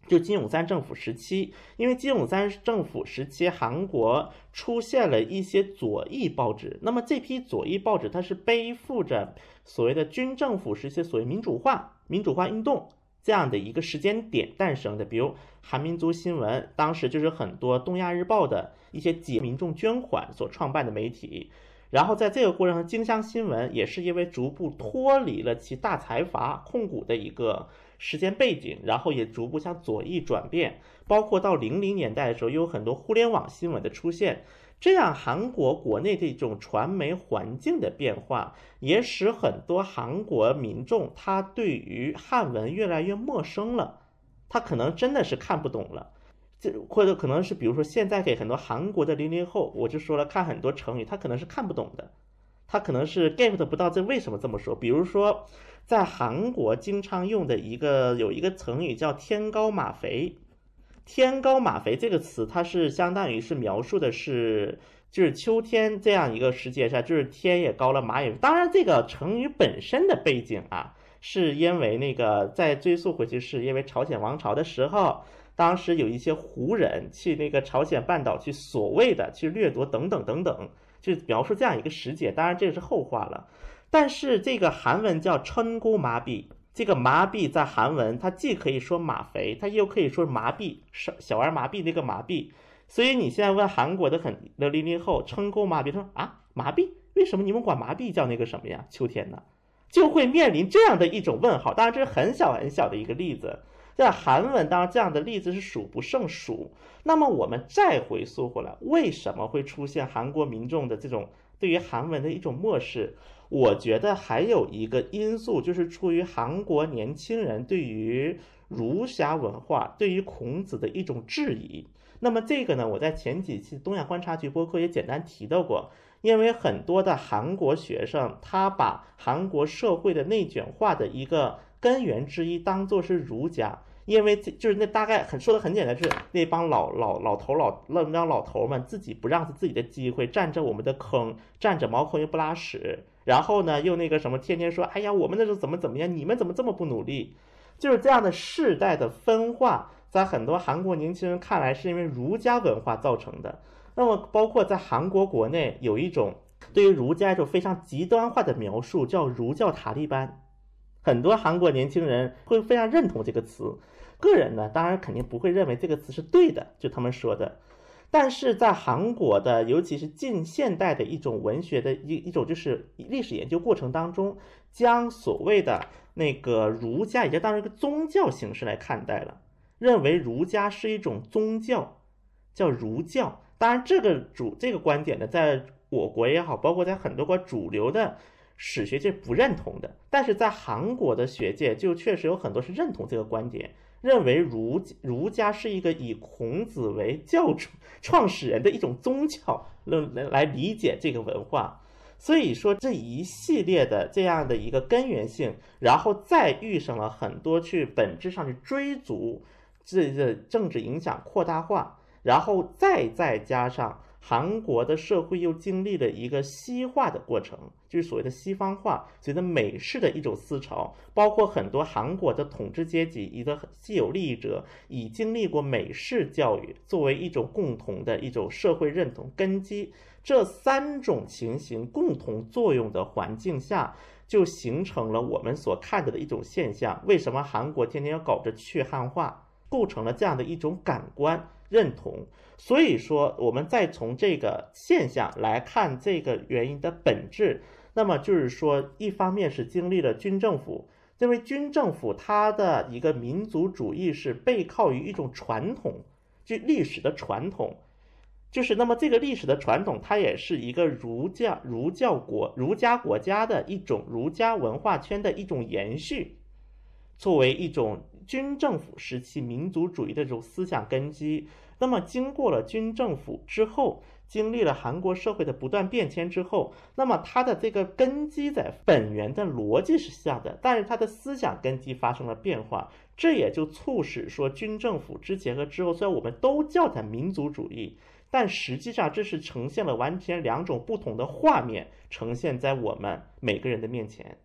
就金永三政府时期，因为金永三政府时期韩国出现了一些左翼报纸，那么这批左翼报纸它是背负着所谓的军政府时期所谓民主化、民主化运动。这样的一个时间点诞生的，比如韩民族新闻，当时就是很多东亚日报的一些解民众捐款所创办的媒体，然后在这个过程中，京香新闻也是因为逐步脱离了其大财阀控股的一个时间背景，然后也逐步向左翼转变，包括到零零年代的时候，又有很多互联网新闻的出现。这样，韩国国内的一种传媒环境的变化，也使很多韩国民众他对于汉文越来越陌生了，他可能真的是看不懂了，这或者可能是比如说现在给很多韩国的零零后，我就说了看很多成语，他可能是看不懂的，他可能是 get 不到这为什么这么说。比如说，在韩国经常用的一个有一个成语叫天高马肥。天高马肥这个词，它是相当于是描述的是，就是秋天这样一个时节上，就是天也高了，马也。当然，这个成语本身的背景啊，是因为那个再追溯回去，是因为朝鲜王朝的时候，当时有一些胡人去那个朝鲜半岛去所谓的去掠夺等等等等，就描述这样一个时节。当然，这是后话了。但是这个韩文叫春姑麻痹。这个麻痹在韩文，它既可以说马肥，它又可以说麻痹，小小儿麻痹那个麻痹。所以你现在问韩国的很的零零后称呼麻痹，他说啊麻痹，为什么你们管麻痹叫那个什么呀？秋天呢，就会面临这样的一种问号。当然这是很小很小的一个例子，在韩文当然这样的例子是数不胜数。那么我们再回溯回来，为什么会出现韩国民众的这种对于韩文的一种漠视？我觉得还有一个因素，就是出于韩国年轻人对于儒侠文化、对于孔子的一种质疑。那么这个呢，我在前几期东亚观察局播客也简单提到过。因为很多的韩国学生，他把韩国社会的内卷化的一个根源之一当做是儒家。因为这就是那大概很说的很简单，是那帮老老老头老那帮老头们自己不让自己的机会，占着我们的坑，占着茅坑又不拉屎。然后呢，又那个什么，天天说，哎呀，我们那时候怎么怎么样，你们怎么这么不努力？就是这样的世代的分化，在很多韩国年轻人看来是因为儒家文化造成的。那么，包括在韩国国内有一种对于儒家一种非常极端化的描述，叫儒教塔利班。很多韩国年轻人会非常认同这个词。个人呢，当然肯定不会认为这个词是对的，就他们说的。但是在韩国的，尤其是近现代的一种文学的一一种就是历史研究过程当中，将所谓的那个儒家已经当成一个宗教形式来看待了，认为儒家是一种宗教，叫儒教。当然，这个主这个观点呢，在我国也好，包括在很多国主流的。史学界不认同的，但是在韩国的学界就确实有很多是认同这个观点，认为儒儒家是一个以孔子为教主、创始人的一种宗教，来来理解这个文化。所以说这一系列的这样的一个根源性，然后再遇上了很多去本质上去追逐这这政治影响扩大化，然后再再加上。韩国的社会又经历了一个西化的过程，就是所谓的西方化，随着美式的一种思潮，包括很多韩国的统治阶级，一个既有利益者，已经历过美式教育，作为一种共同的一种社会认同根基，这三种情形共同作用的环境下，就形成了我们所看到的一种现象。为什么韩国天天要搞着去汉化，构成了这样的一种感官认同？所以说，我们再从这个现象来看这个原因的本质，那么就是说，一方面是经历了军政府，因为军政府它的一个民族主义是背靠于一种传统，就历史的传统，就是那么这个历史的传统，它也是一个儒教儒教国儒家国家的一种儒家文化圈的一种延续，作为一种军政府时期民族主义的这种思想根基。那么，经过了军政府之后，经历了韩国社会的不断变迁之后，那么它的这个根基在本源的逻辑是下的，但是它的思想根基发生了变化，这也就促使说军政府之前和之后，虽然我们都叫它民族主义，但实际上这是呈现了完全两种不同的画面，呈现在我们每个人的面前。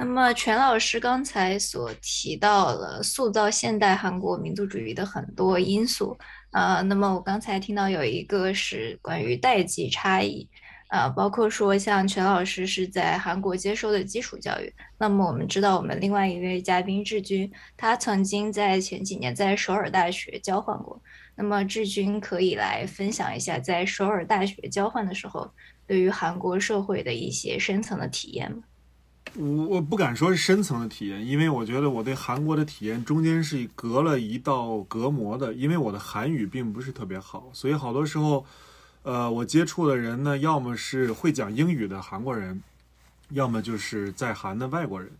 那么，全老师刚才所提到了塑造现代韩国民族主义的很多因素，啊，那么我刚才听到有一个是关于代际差异，啊，包括说像全老师是在韩国接受的基础教育，那么我们知道我们另外一位嘉宾志军，他曾经在前几年在首尔大学交换过，那么志军可以来分享一下在首尔大学交换的时候对于韩国社会的一些深层的体验吗？我我不敢说是深层的体验，因为我觉得我对韩国的体验中间是隔了一道隔膜的，因为我的韩语并不是特别好，所以好多时候，呃，我接触的人呢，要么是会讲英语的韩国人，要么就是在韩的外国人，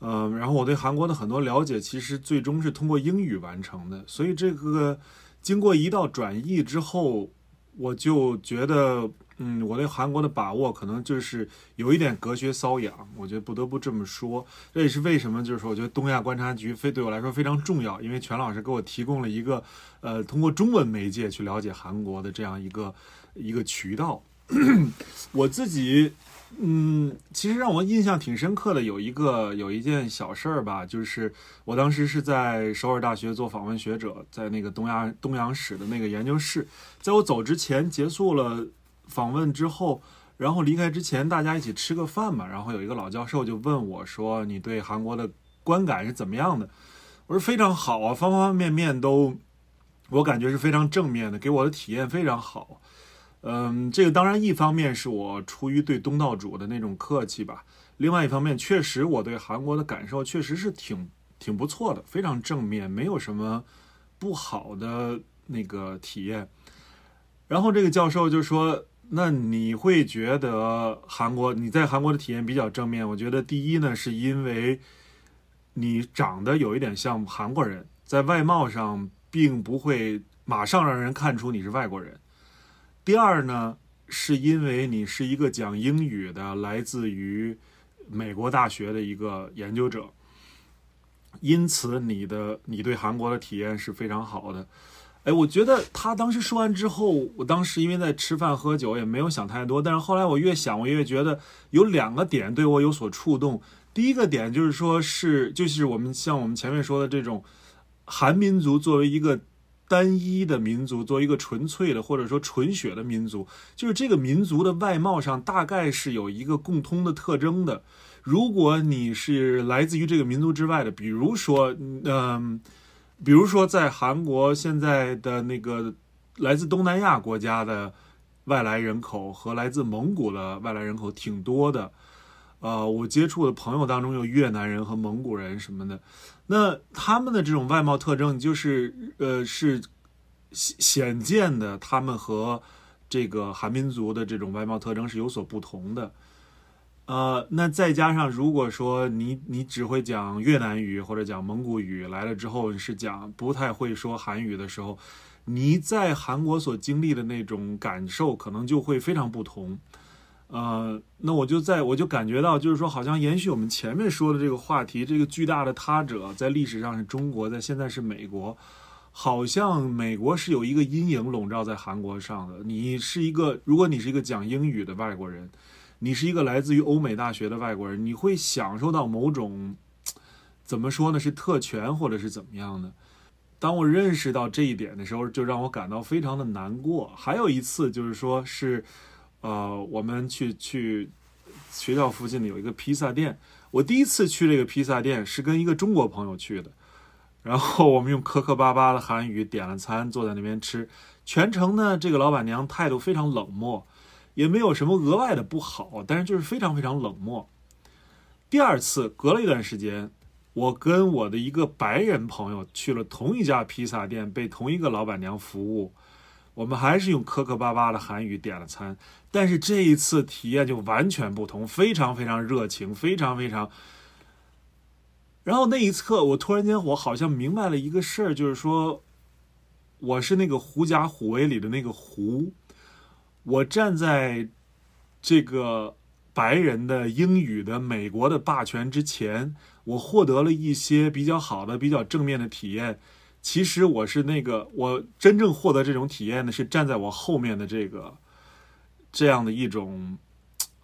嗯，然后我对韩国的很多了解，其实最终是通过英语完成的，所以这个经过一道转译之后，我就觉得。嗯，我对韩国的把握可能就是有一点隔靴搔痒，我觉得不得不这么说。这也是为什么，就是说，我觉得东亚观察局非对我来说非常重要，因为全老师给我提供了一个，呃，通过中文媒介去了解韩国的这样一个一个渠道。我自己，嗯，其实让我印象挺深刻的有一个有一件小事儿吧，就是我当时是在首尔大学做访问学者，在那个东亚东洋史的那个研究室，在我走之前结束了。访问之后，然后离开之前，大家一起吃个饭嘛。然后有一个老教授就问我说：“你对韩国的观感是怎么样的？”我说：“非常好啊，方方面面都，我感觉是非常正面的，给我的体验非常好。”嗯，这个当然一方面是我出于对东道主的那种客气吧，另外一方面确实我对韩国的感受确实是挺挺不错的，非常正面，没有什么不好的那个体验。然后这个教授就说。那你会觉得韩国你在韩国的体验比较正面？我觉得第一呢，是因为你长得有一点像韩国人，在外貌上并不会马上让人看出你是外国人。第二呢，是因为你是一个讲英语的，来自于美国大学的一个研究者，因此你的你对韩国的体验是非常好的。哎，我觉得他当时说完之后，我当时因为在吃饭喝酒，也没有想太多。但是后来我越想，我越觉得有两个点对我有所触动。第一个点就是说，是就是我们像我们前面说的这种，韩民族作为一个单一的民族，作为一个纯粹的或者说纯血的民族，就是这个民族的外貌上大概是有一个共通的特征的。如果你是来自于这个民族之外的，比如说，嗯，比如说在韩国现在的那个来自东南亚国家的外来人口和来自蒙古的外来人口挺多的。呃，我接触的朋友当中有越南人和蒙古人什么的，那他们的这种外貌特征就是呃是显显见的，他们和这个韩民族的这种外貌特征是有所不同的。呃，那再加上如果说你你只会讲越南语或者讲蒙古语，来了之后是讲不太会说韩语的时候，你在韩国所经历的那种感受可能就会非常不同。呃，那我就在我就感觉到，就是说，好像延续我们前面说的这个话题，这个巨大的他者，在历史上是中国，在现在是美国，好像美国是有一个阴影笼罩在韩国上的。你是一个，如果你是一个讲英语的外国人，你是一个来自于欧美大学的外国人，你会享受到某种怎么说呢？是特权或者是怎么样的？当我认识到这一点的时候，就让我感到非常的难过。还有一次，就是说是。呃，我们去去学校附近的有一个披萨店。我第一次去这个披萨店是跟一个中国朋友去的，然后我们用磕磕巴巴的韩语点了餐，坐在那边吃。全程呢，这个老板娘态度非常冷漠，也没有什么额外的不好，但是就是非常非常冷漠。第二次隔了一段时间，我跟我的一个白人朋友去了同一家披萨店，被同一个老板娘服务。我们还是用磕磕巴巴的韩语点了餐，但是这一次体验就完全不同，非常非常热情，非常非常。然后那一刻，我突然间我好像明白了一个事儿，就是说，我是那个狐假虎威里的那个狐，我站在这个白人的英语的美国的霸权之前，我获得了一些比较好的、比较正面的体验。其实我是那个，我真正获得这种体验的是站在我后面的这个，这样的一种，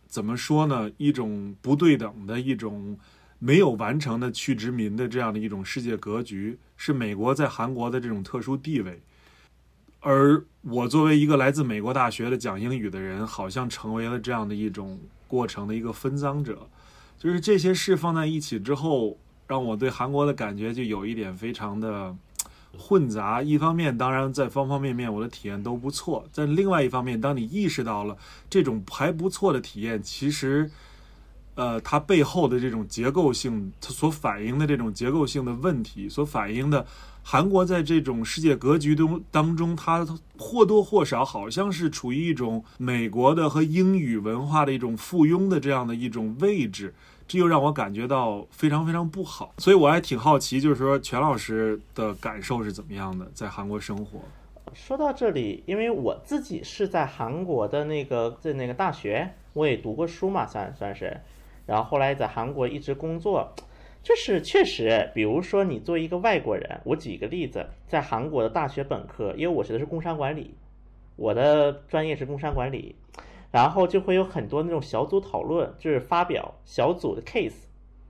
怎么说呢？一种不对等的一种没有完成的去殖民的这样的一种世界格局，是美国在韩国的这种特殊地位。而我作为一个来自美国大学的讲英语的人，好像成为了这样的一种过程的一个分赃者。就是这些事放在一起之后，让我对韩国的感觉就有一点非常的。混杂，一方面当然在方方面面我的体验都不错，在另外一方面，当你意识到了这种还不错的体验，其实，呃，它背后的这种结构性，它所反映的这种结构性的问题，所反映的韩国在这种世界格局中当中，它或多或少好像是处于一种美国的和英语文化的一种附庸的这样的一种位置。这又让我感觉到非常非常不好，所以我还挺好奇，就是说全老师的感受是怎么样的，在韩国生活。说到这里，因为我自己是在韩国的那个在那个大学，我也读过书嘛，算算是，然后后来在韩国一直工作，就是确实，比如说你作为一个外国人，我举一个例子，在韩国的大学本科，因为我学的是工商管理，我的专业是工商管理。然后就会有很多那种小组讨论，就是发表小组的 case，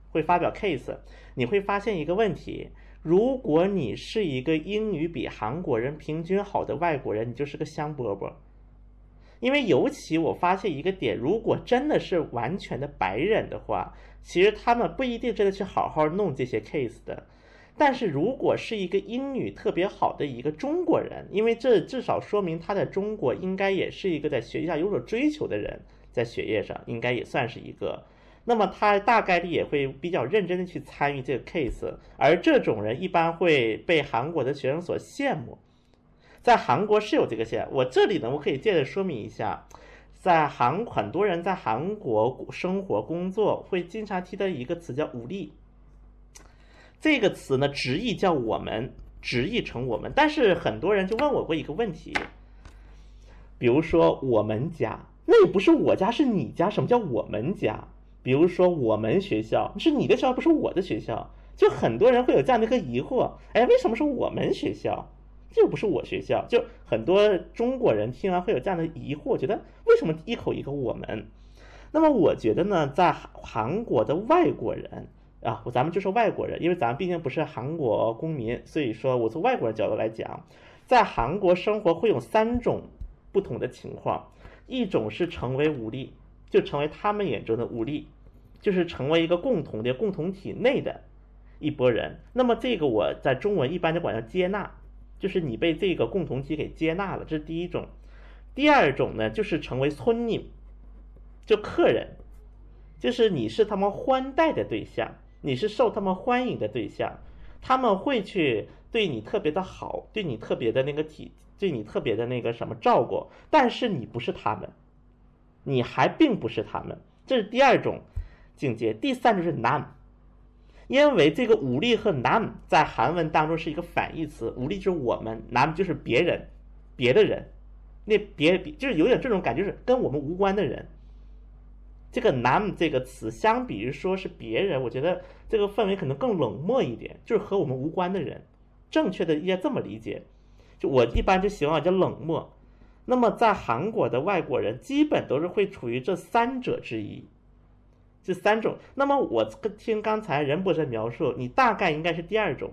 会发表 case。你会发现一个问题：如果你是一个英语比韩国人平均好的外国人，你就是个香饽饽。因为尤其我发现一个点，如果真的是完全的白人的话，其实他们不一定真的去好好弄这些 case 的。但是如果是一个英语特别好的一个中国人，因为这至少说明他在中国应该也是一个在学习上有所追求的人，在学业上应该也算是一个，那么他大概率也会比较认真的去参与这个 case，而这种人一般会被韩国的学生所羡慕，在韩国是有这个线，我这里呢我可以借着说明一下，在韩很多人在韩国生活工作会经常提到一个词叫武力。这个词呢，直译叫我们，直译成我们。但是很多人就问我过一个问题，比如说我们家，那也不是我家，是你家。什么叫我们家？比如说我们学校是你的学校，不是我的学校。就很多人会有这样的一个疑惑，哎，为什么是我们学校？这又不是我学校。就很多中国人听完会有这样的疑惑，觉得为什么一口一个我们？那么我觉得呢，在韩国的外国人。啊，咱们就说外国人，因为咱们毕竟不是韩国公民，所以说我从外国人角度来讲，在韩国生活会有三种不同的情况，一种是成为武力，就成为他们眼中的武力，就是成为一个共同的共同体内的一拨人。那么这个我在中文一般就管叫接纳，就是你被这个共同体给接纳了，这是第一种。第二种呢，就是成为村民，就客人，就是你是他们欢待的对象。你是受他们欢迎的对象，他们会去对你特别的好，对你特别的那个体，对你特别的那个什么照顾，但是你不是他们，你还并不是他们，这是第二种境界。第三就是男，因为这个武力和男在韩文当中是一个反义词，武力就是我们，男就是别人，别的人，那别就是有点这种感觉，是跟我们无关的人。这个“男”这个词，相比于说是别人，我觉得这个氛围可能更冷漠一点，就是和我们无关的人。正确的应该这么理解，就我一般就喜欢叫冷漠。那么在韩国的外国人，基本都是会处于这三者之一，这三种。那么我听刚才任博士描述，你大概应该是第二种，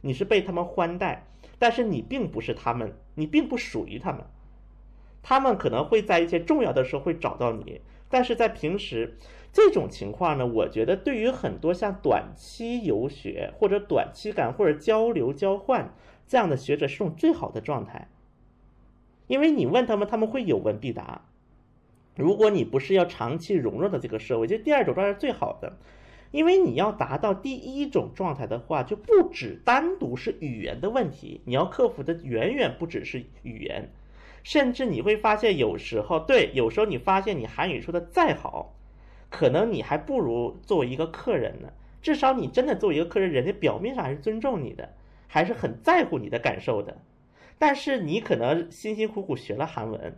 你是被他们欢待，但是你并不是他们，你并不属于他们。他们可能会在一些重要的时候会找到你。但是在平时这种情况呢，我觉得对于很多像短期游学或者短期感或者交流交换这样的学者是种最好的状态，因为你问他们，他们会有问必答。如果你不是要长期融入到这个社会，就第二种状态是最好的，因为你要达到第一种状态的话，就不只单独是语言的问题，你要克服的远远不只是语言。甚至你会发现，有时候对，有时候你发现你韩语说的再好，可能你还不如作为一个客人呢。至少你真的作为一个客人，人家表面上还是尊重你的，还是很在乎你的感受的。但是你可能辛辛苦苦学了韩文，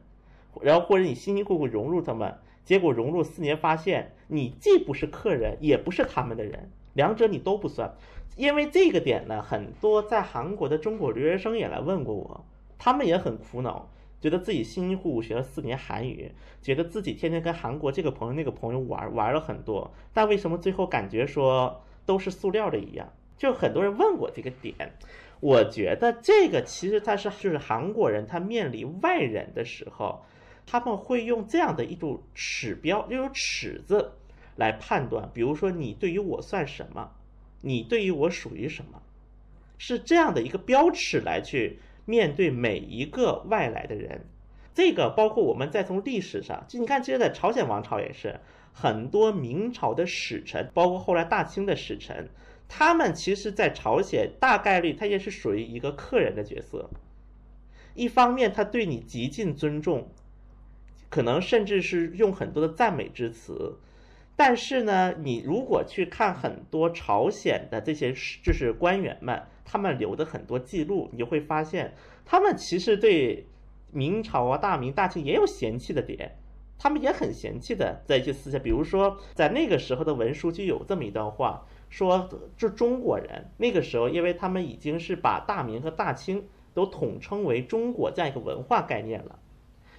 然后或者你辛辛苦苦融入他们，结果融入四年发现你既不是客人，也不是他们的人，两者你都不算。因为这个点呢，很多在韩国的中国留学生也来问过我，他们也很苦恼。觉得自己辛辛苦苦学了四年韩语，觉得自己天天跟韩国这个朋友那个朋友玩玩了很多，但为什么最后感觉说都是塑料的一样？就很多人问我这个点，我觉得这个其实他是就是韩国人他面临外人的时候，他们会用这样的一种尺标，这种尺子来判断，比如说你对于我算什么，你对于我属于什么，是这样的一个标尺来去。面对每一个外来的人，这个包括我们再从历史上，就你看，其实，在朝鲜王朝也是很多明朝的使臣，包括后来大清的使臣，他们其实，在朝鲜大概率他也是属于一个客人的角色。一方面，他对你极尽尊重，可能甚至是用很多的赞美之词。但是呢，你如果去看很多朝鲜的这些就是官员们，他们留的很多记录，你就会发现，他们其实对明朝啊、大明、大清也有嫌弃的点，他们也很嫌弃的在一些思想，比如说在那个时候的文书就有这么一段话，说就中国人那个时候，因为他们已经是把大明和大清都统称为中国这样一个文化概念了。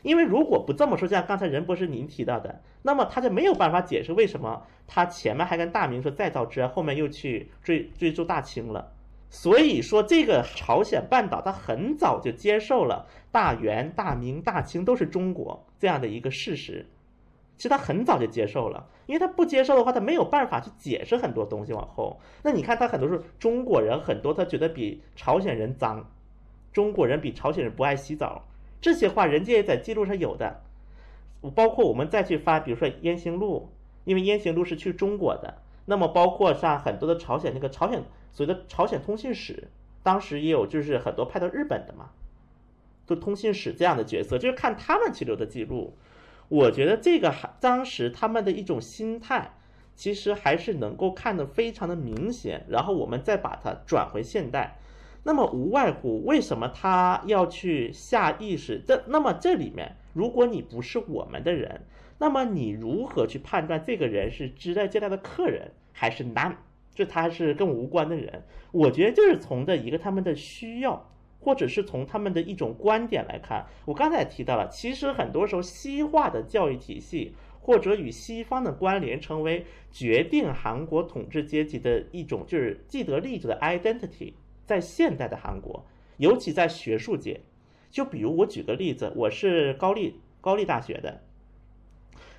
因为如果不这么说，像刚才任博士您提到的，那么他就没有办法解释为什么他前面还跟大明说再造之，后面又去追追逐大清了。所以说，这个朝鲜半岛他很早就接受了大元、大明、大清都是中国这样的一个事实。其实他很早就接受了，因为他不接受的话，他没有办法去解释很多东西往后。那你看他很多是中国人，很多他觉得比朝鲜人脏，中国人比朝鲜人不爱洗澡。这些话人家也在记录上有的，包括我们再去翻，比如说《燕行录》，因为《燕行录》是去中国的，那么包括像很多的朝鲜那个朝鲜所谓的朝鲜通信史，当时也有就是很多派到日本的嘛，就通信史这样的角色，就是看他们去留的记录，我觉得这个还当时他们的一种心态，其实还是能够看得非常的明显，然后我们再把它转回现代。那么无外乎为什么他要去下意识？这那么这里面，如果你不是我们的人，那么你如何去判断这个人是直来接待的客人还是男？就他是跟我无关的人？我觉得就是从的一个他们的需要，或者是从他们的一种观点来看。我刚才也提到了，其实很多时候西化的教育体系或者与西方的关联，成为决定韩国统治阶级的一种就是既得利益者的 identity。在现代的韩国，尤其在学术界，就比如我举个例子，我是高丽高丽大学的，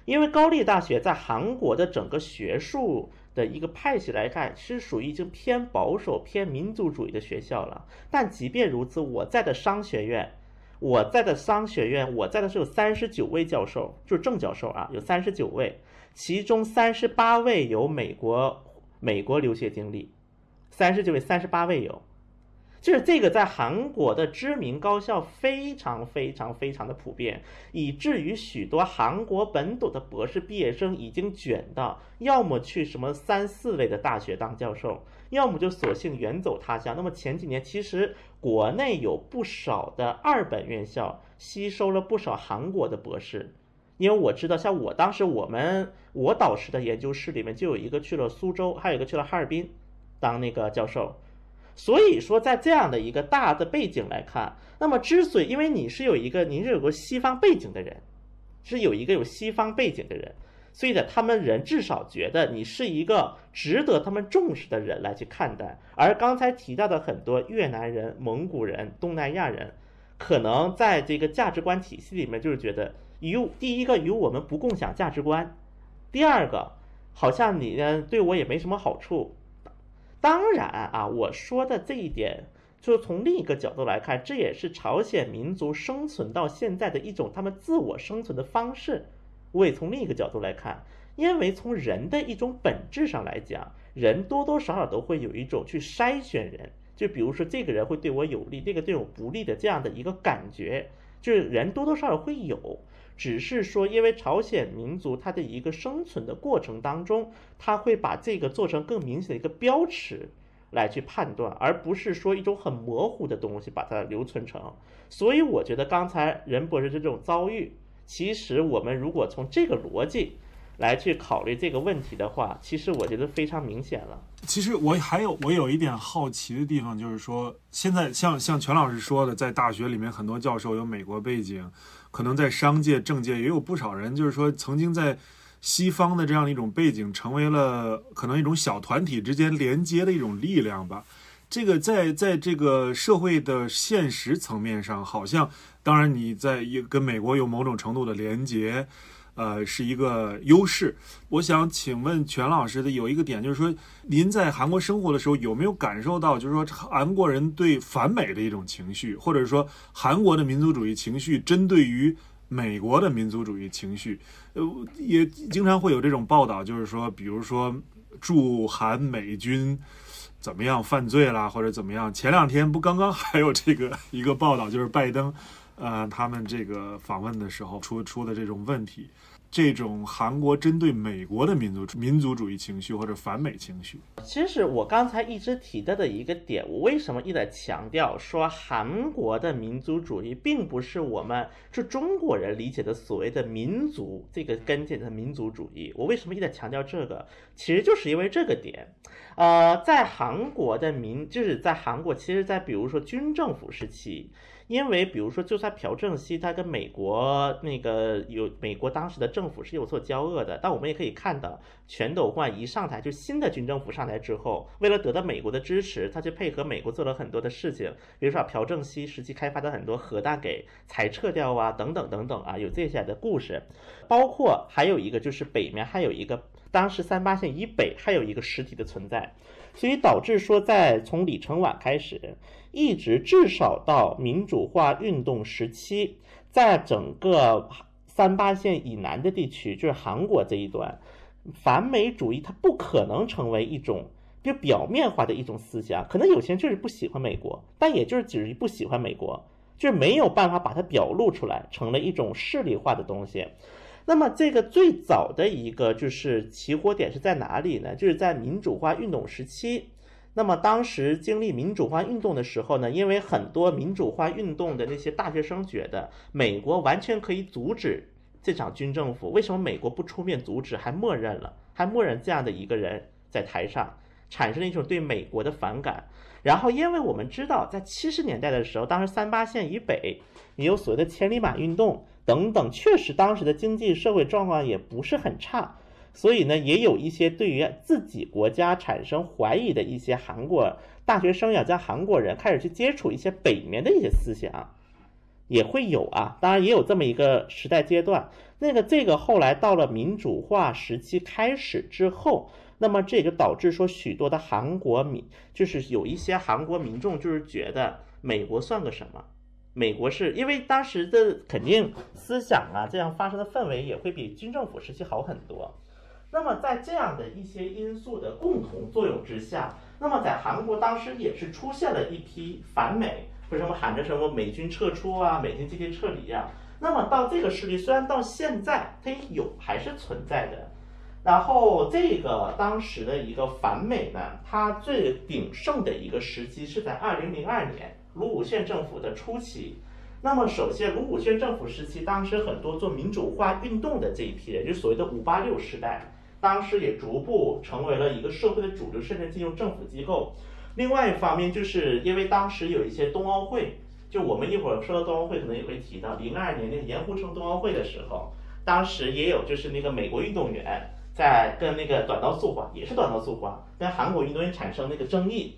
因为高丽大学在韩国的整个学术。的一个派系来看，是属于已经偏保守、偏民族主义的学校了。但即便如此，我在的商学院，我在的商学院，我在的是有三十九位教授，就是正教授啊，有三十九位，其中三十八位有美国美国留学经历，三十九位，三十八位有。就是这个在韩国的知名高校非常非常非常的普遍，以至于许多韩国本土的博士毕业生已经卷到，要么去什么三四类的大学当教授，要么就索性远走他乡。那么前几年其实国内有不少的二本院校吸收了不少韩国的博士，因为我知道，像我当时我们我导师的研究室里面就有一个去了苏州，还有一个去了哈尔滨当那个教授。所以说，在这样的一个大的背景来看，那么之所以，因为你是有一个，您是有个西方背景的人，是有一个有西方背景的人，所以呢，他们人至少觉得你是一个值得他们重视的人来去看待。而刚才提到的很多越南人、蒙古人、东南亚人，可能在这个价值观体系里面，就是觉得与第一个与我们不共享价值观，第二个好像你呢对我也没什么好处。当然啊，我说的这一点，就从另一个角度来看，这也是朝鲜民族生存到现在的一种他们自我生存的方式。我也从另一个角度来看，因为从人的一种本质上来讲，人多多少少都会有一种去筛选人，就比如说这个人会对我有利，这个对我不利的这样的一个感觉，就是人多多少少会有。只是说，因为朝鲜民族它的一个生存的过程当中，他会把这个做成更明显的一个标尺来去判断，而不是说一种很模糊的东西把它留存成。所以我觉得刚才任博士这种遭遇，其实我们如果从这个逻辑。来去考虑这个问题的话，其实我觉得非常明显了。其实我还有我有一点好奇的地方，就是说现在像像全老师说的，在大学里面很多教授有美国背景，可能在商界、政界也有不少人，就是说曾经在西方的这样的一种背景，成为了可能一种小团体之间连接的一种力量吧。这个在在这个社会的现实层面上，好像当然你在也跟美国有某种程度的连接。呃，是一个优势。我想请问全老师的有一个点，就是说，您在韩国生活的时候，有没有感受到，就是说，韩国人对反美的一种情绪，或者说，韩国的民族主义情绪针对于美国的民族主义情绪？呃，也经常会有这种报道，就是说，比如说驻韩美军怎么样犯罪啦，或者怎么样？前两天不刚刚还有这个一个报道，就是拜登，呃，他们这个访问的时候出出的这种问题。这种韩国针对美国的民族民族主义情绪或者反美情绪，其实我刚才一直提到的一个点，我为什么一直强调说韩国的民族主义并不是我们是中国人理解的所谓的民族这个根基的民族主义？我为什么一直强调这个？其实就是因为这个点，呃，在韩国的民就是在韩国，其实，在比如说军政府时期。因为，比如说，就算朴正熙他跟美国那个有美国当时的政府是有所交恶的，但我们也可以看到，全斗焕一上台，就新的军政府上台之后，为了得到美国的支持，他就配合美国做了很多的事情，比如说朴正熙时期开发的很多核弹给裁撤掉啊，等等等等啊，有这些的故事，包括还有一个就是北面还有一个，当时三八线以北还有一个实体的存在。所以导致说，在从李承晚开始，一直至少到民主化运动时期，在整个三八线以南的地区，就是韩国这一端，反美主义它不可能成为一种就表面化的一种思想。可能有些人就是不喜欢美国，但也就是只是不喜欢美国，就是没有办法把它表露出来，成了一种势力化的东西。那么这个最早的一个就是起火点是在哪里呢？就是在民主化运动时期。那么当时经历民主化运动的时候呢，因为很多民主化运动的那些大学生觉得美国完全可以阻止这场军政府，为什么美国不出面阻止，还默认了，还默认这样的一个人在台上，产生了一种对美国的反感。然后，因为我们知道，在七十年代的时候，当时三八线以北，你有所谓的千里马运动。等等，确实当时的经济社会状况也不是很差，所以呢，也有一些对于自己国家产生怀疑的一些韩国大学生呀，在韩国人开始去接触一些北面的一些思想，也会有啊。当然也有这么一个时代阶段。那个这个后来到了民主化时期开始之后，那么这也就导致说许多的韩国民，就是有一些韩国民众就是觉得美国算个什么？美国是因为当时的肯定思想啊，这样发生的氛围也会比军政府时期好很多。那么在这样的一些因素的共同作用之下，那么在韩国当时也是出现了一批反美，为什么喊着什么美军撤出啊，美军集体撤离呀？那么到这个势力，虽然到现在它也有，还是存在的。然后这个当时的一个反美呢，它最鼎盛的一个时期是在二零零二年卢武铉政府的初期。那么首先，卢武铉政府时期，当时很多做民主化运动的这一批人，就所谓的五八六时代，当时也逐步成为了一个社会的主流，甚至进入政府机构。另外一方面，就是因为当时有一些冬奥会。就我们一会儿说到冬奥会，可能也会提到零二年那个盐湖城冬奥会的时候，当时也有就是那个美国运动员在跟那个短道速滑，也是短道速滑，跟韩国运动员产生那个争议，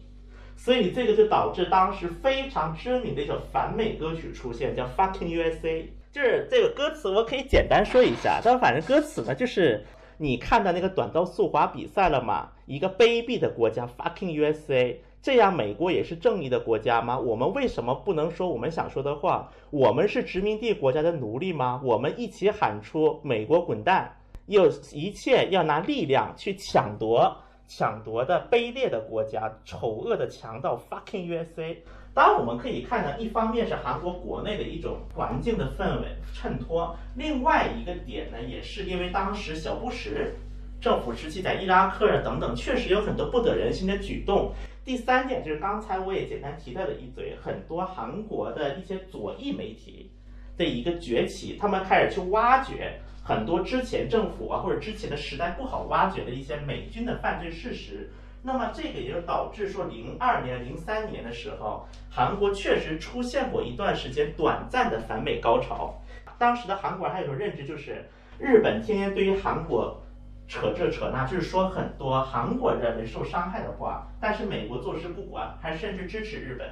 所以这个就导致当时非常知名的一首反美歌曲出现，叫 Fucking USA。就是这个歌词我可以简单说一下，但反正歌词呢，就是你看到那个短道速滑比赛了吗？一个卑鄙的国家 Fucking USA。这样，美国也是正义的国家吗？我们为什么不能说我们想说的话？我们是殖民地国家的奴隶吗？我们一起喊出“美国滚蛋”，又一切要拿力量去抢夺、抢夺的卑劣的国家、丑恶的强盗 “fucking USA”。当然，我们可以看到，一方面是韩国国内的一种环境的氛围衬托，另外一个点呢，也是因为当时小布什政府时期在伊拉克啊等等，确实有很多不得人心的举动。第三点就是刚才我也简单提到了一嘴，很多韩国的一些左翼媒体的一个崛起，他们开始去挖掘很多之前政府啊或者之前的时代不好挖掘的一些美军的犯罪事实。那么这个也就导致说，零二年、零三年的时候，韩国确实出现过一段时间短暂的反美高潮。当时的韩国人还有种认知，就是日本天天对于韩国。扯这扯那，就是说很多韩国认为受伤害的话，但是美国坐视不管，还甚至支持日本。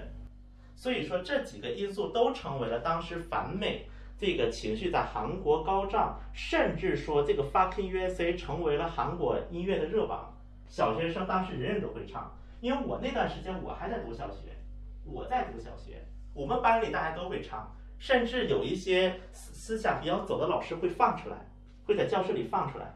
所以说这几个因素都成为了当时反美这个情绪在韩国高涨，甚至说这个 Fucking USA 成为了韩国音乐的热榜。小学生当时人人都会唱，因为我那段时间我还在读小学，我在读小学，我们班里大家都会唱，甚至有一些思思想比较走的老师会放出来，会在教室里放出来。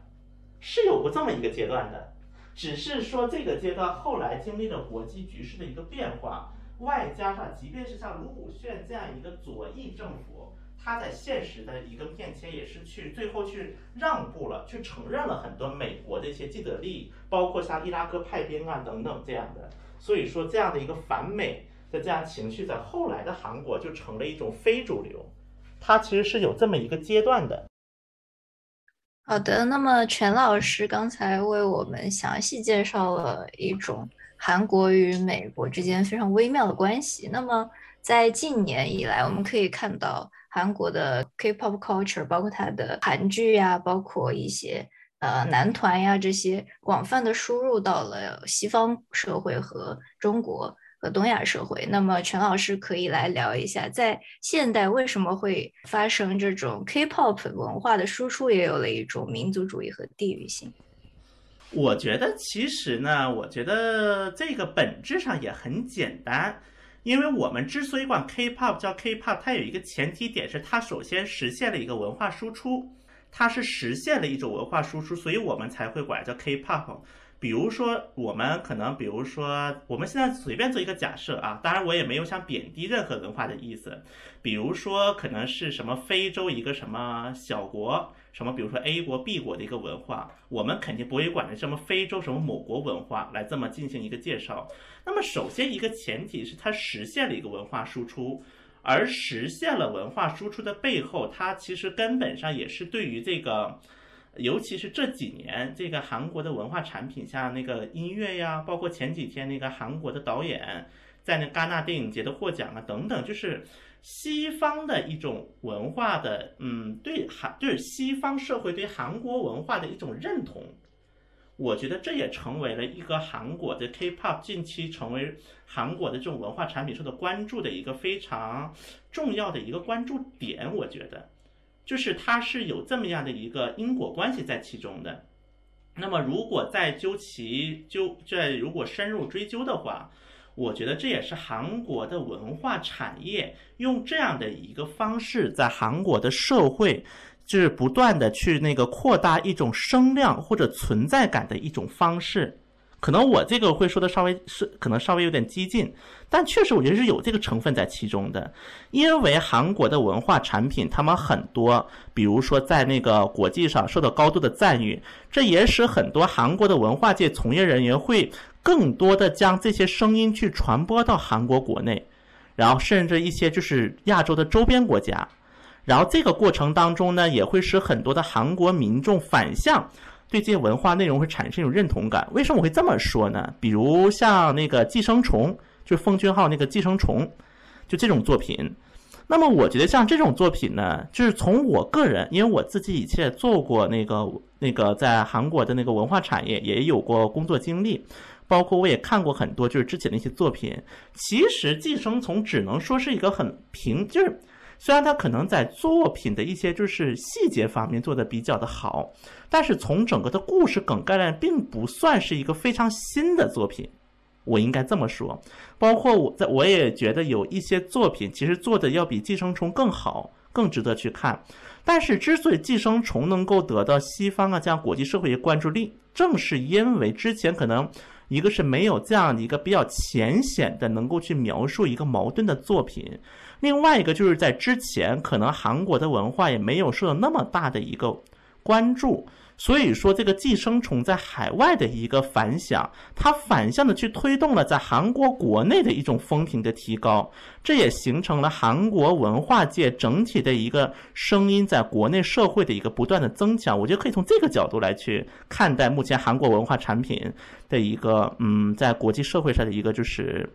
是有过这么一个阶段的，只是说这个阶段后来经历了国际局势的一个变化，外加上即便是像卢武铉这样一个左翼政府，他在现实的一个面前也是去最后去让步了，去承认了很多美国的一些既得利益，包括像伊拉克派兵啊等等这样的。所以说这样的一个反美的这样情绪，在后来的韩国就成了一种非主流，它其实是有这么一个阶段的。好的，那么全老师刚才为我们详细介绍了一种韩国与美国之间非常微妙的关系。那么在近年以来，我们可以看到韩国的 K-pop culture，包括它的韩剧呀，包括一些呃男团呀，这些广泛的输入到了西方社会和中国和。东亚社会，那么全老师可以来聊一下，在现代为什么会发生这种 K-pop 文化的输出，也有了一种民族主义和地域性。我觉得其实呢，我觉得这个本质上也很简单，因为我们之所以管 K-pop 叫 K-pop，它有一个前提点是它首先实现了一个文化输出，它是实现了一种文化输出，所以我们才会管叫 K-pop。比如说，我们可能，比如说，我们现在随便做一个假设啊，当然我也没有想贬低任何文化的意思。比如说，可能是什么非洲一个什么小国，什么比如说 A 国、B 国的一个文化，我们肯定不会管着什么非洲什么某国文化来这么进行一个介绍。那么，首先一个前提是它实现了一个文化输出，而实现了文化输出的背后，它其实根本上也是对于这个。尤其是这几年，这个韩国的文化产品，像那个音乐呀，包括前几天那个韩国的导演在那戛纳电影节的获奖啊等等，就是西方的一种文化的，嗯，对韩就是西方社会对韩国文化的一种认同。我觉得这也成为了一个韩国的 K-pop 近期成为韩国的这种文化产品受到关注的一个非常重要的一个关注点。我觉得，就是它是有这么样的一个因果关系在其中的。那么，如果再究其究，再如果深入追究的话，我觉得这也是韩国的文化产业用这样的一个方式，在韩国的社会。就是不断的去那个扩大一种声量或者存在感的一种方式，可能我这个会说的稍微是可能稍微有点激进，但确实我觉得是有这个成分在其中的。因为韩国的文化产品，他们很多，比如说在那个国际上受到高度的赞誉，这也使很多韩国的文化界从业人员会更多的将这些声音去传播到韩国国内，然后甚至一些就是亚洲的周边国家。然后这个过程当中呢，也会使很多的韩国民众反向对这些文化内容会产生一种认同感。为什么我会这么说呢？比如像那个《寄生虫》，就是奉俊昊那个《寄生虫》，就这种作品。那么我觉得像这种作品呢，就是从我个人，因为我自己以前做过那个那个在韩国的那个文化产业，也有过工作经历，包括我也看过很多就是之前的一些作品。其实《寄生虫》只能说是一个很平，就是。虽然它可能在作品的一些就是细节方面做的比较的好，但是从整个的故事梗概念，并不算是一个非常新的作品，我应该这么说。包括我在我也觉得有一些作品其实做的要比《寄生虫》更好，更值得去看。但是之所以《寄生虫》能够得到西方啊这样国际社会的关注力，正是因为之前可能一个是没有这样的一个比较浅显的能够去描述一个矛盾的作品。另外一个就是在之前，可能韩国的文化也没有受到那么大的一个关注，所以说这个寄生虫在海外的一个反响，它反向的去推动了在韩国国内的一种风评的提高，这也形成了韩国文化界整体的一个声音在国内社会的一个不断的增强。我觉得可以从这个角度来去看待目前韩国文化产品的一个嗯，在国际社会上的一个就是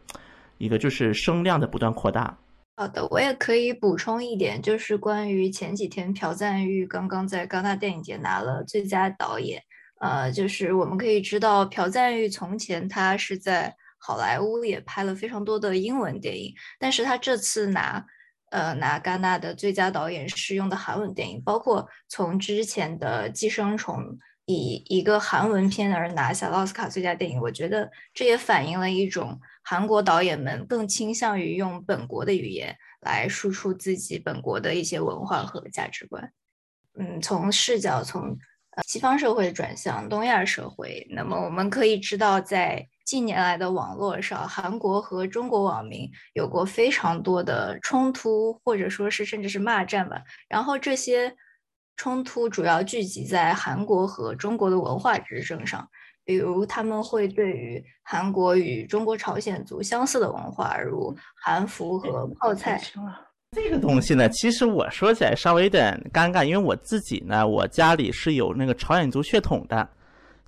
一个就是声量的不断扩大。好的，我也可以补充一点，就是关于前几天朴赞玉刚刚在戛纳电影节拿了最佳导演。呃，就是我们可以知道，朴赞玉从前他是在好莱坞也拍了非常多的英文电影，但是他这次拿呃拿戛纳的最佳导演是用的韩文电影，包括从之前的《寄生虫》以一个韩文片而拿下奥斯卡最佳电影，我觉得这也反映了一种。韩国导演们更倾向于用本国的语言来输出自己本国的一些文化和价值观。嗯，从视角从呃西方社会转向东亚社会，那么我们可以知道，在近年来的网络上，韩国和中国网民有过非常多的冲突，或者说是甚至是骂战吧。然后这些冲突主要聚集在韩国和中国的文化之争上。比如他们会对于韩国与中国朝鲜族相似的文化，如韩服和泡菜。这个东西呢，其实我说起来稍微有点尴尬，因为我自己呢，我家里是有那个朝鲜族血统的。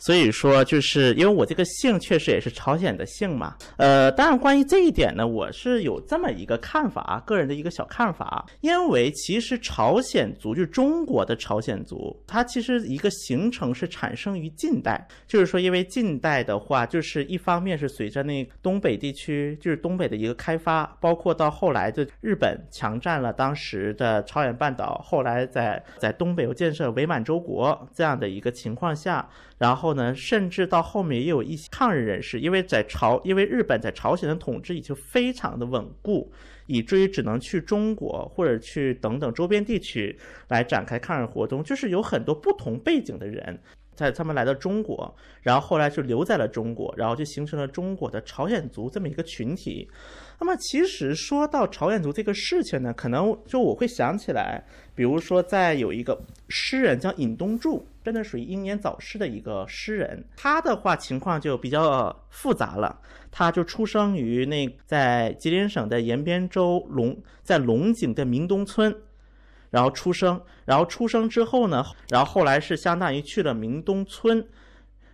所以说，就是因为我这个姓确实也是朝鲜的姓嘛，呃，当然关于这一点呢，我是有这么一个看法啊，个人的一个小看法。因为其实朝鲜族就是中国的朝鲜族，它其实一个形成是产生于近代，就是说，因为近代的话，就是一方面是随着那东北地区，就是东北的一个开发，包括到后来的日本强占了当时的朝鲜半岛，后来在在东北又建设伪满洲国这样的一个情况下。然后呢，甚至到后面也有一些抗日人士，因为在朝，因为日本在朝鲜的统治已经非常的稳固，以至于只能去中国或者去等等周边地区来展开抗日活动。就是有很多不同背景的人，在他们来到中国，然后后来就留在了中国，然后就形成了中国的朝鲜族这么一个群体。那么其实说到朝鲜族这个事情呢，可能就我会想起来，比如说在有一个诗人叫尹东柱。真的属于英年早逝的一个诗人，他的话情况就比较复杂了。他就出生于那在吉林省的延边州龙在龙井的明东村，然后出生，然后出生之后呢，然后后来是相当于去了明东村，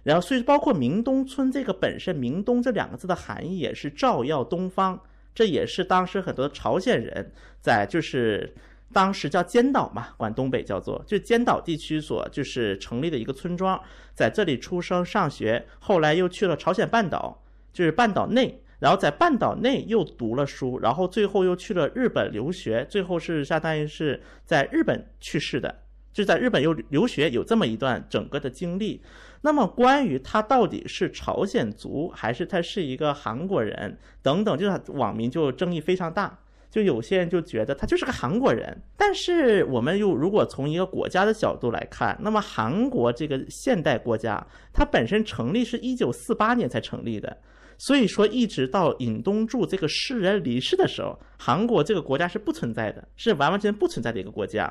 然后所以包括明东村这个本身“明东”这两个字的含义也是照耀东方。这也是当时很多朝鲜人在就是当时叫尖岛嘛，管东北叫做就尖岛地区所就是成立的一个村庄，在这里出生上学，后来又去了朝鲜半岛，就是半岛内，然后在半岛内又读了书，然后最后又去了日本留学，最后是相当于是在日本去世的，就在日本又留学，有这么一段整个的经历。那么关于他到底是朝鲜族还是他是一个韩国人等等，就是网民就争议非常大。就有些人就觉得他就是个韩国人，但是我们又如果从一个国家的角度来看，那么韩国这个现代国家，它本身成立是一九四八年才成立的，所以说一直到尹东柱这个诗人离世的时候，韩国这个国家是不存在的，是完完全全不存在的一个国家。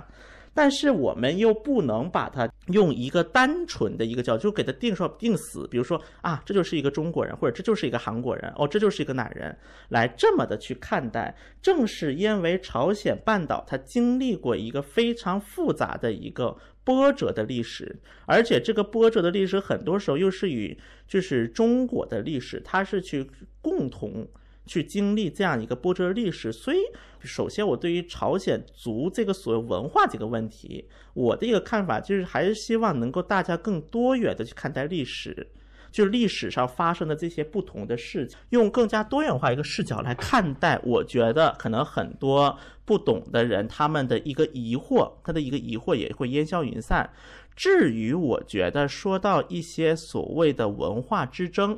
但是我们又不能把它用一个单纯的一个叫，就给它定说定死，比如说啊，这就是一个中国人，或者这就是一个韩国人，哦，这就是一个哪人，来这么的去看待。正是因为朝鲜半岛它经历过一个非常复杂的一个波折的历史，而且这个波折的历史很多时候又是与就是中国的历史，它是去共同。去经历这样一个波折历史，所以首先我对于朝鲜族这个所谓文化这个问题，我的一个看法就是还是希望能够大家更多元的去看待历史，就是历史上发生的这些不同的事情，用更加多元化一个视角来看待。我觉得可能很多不懂的人他们的一个疑惑，他的一个疑惑也会烟消云散。至于我觉得说到一些所谓的文化之争。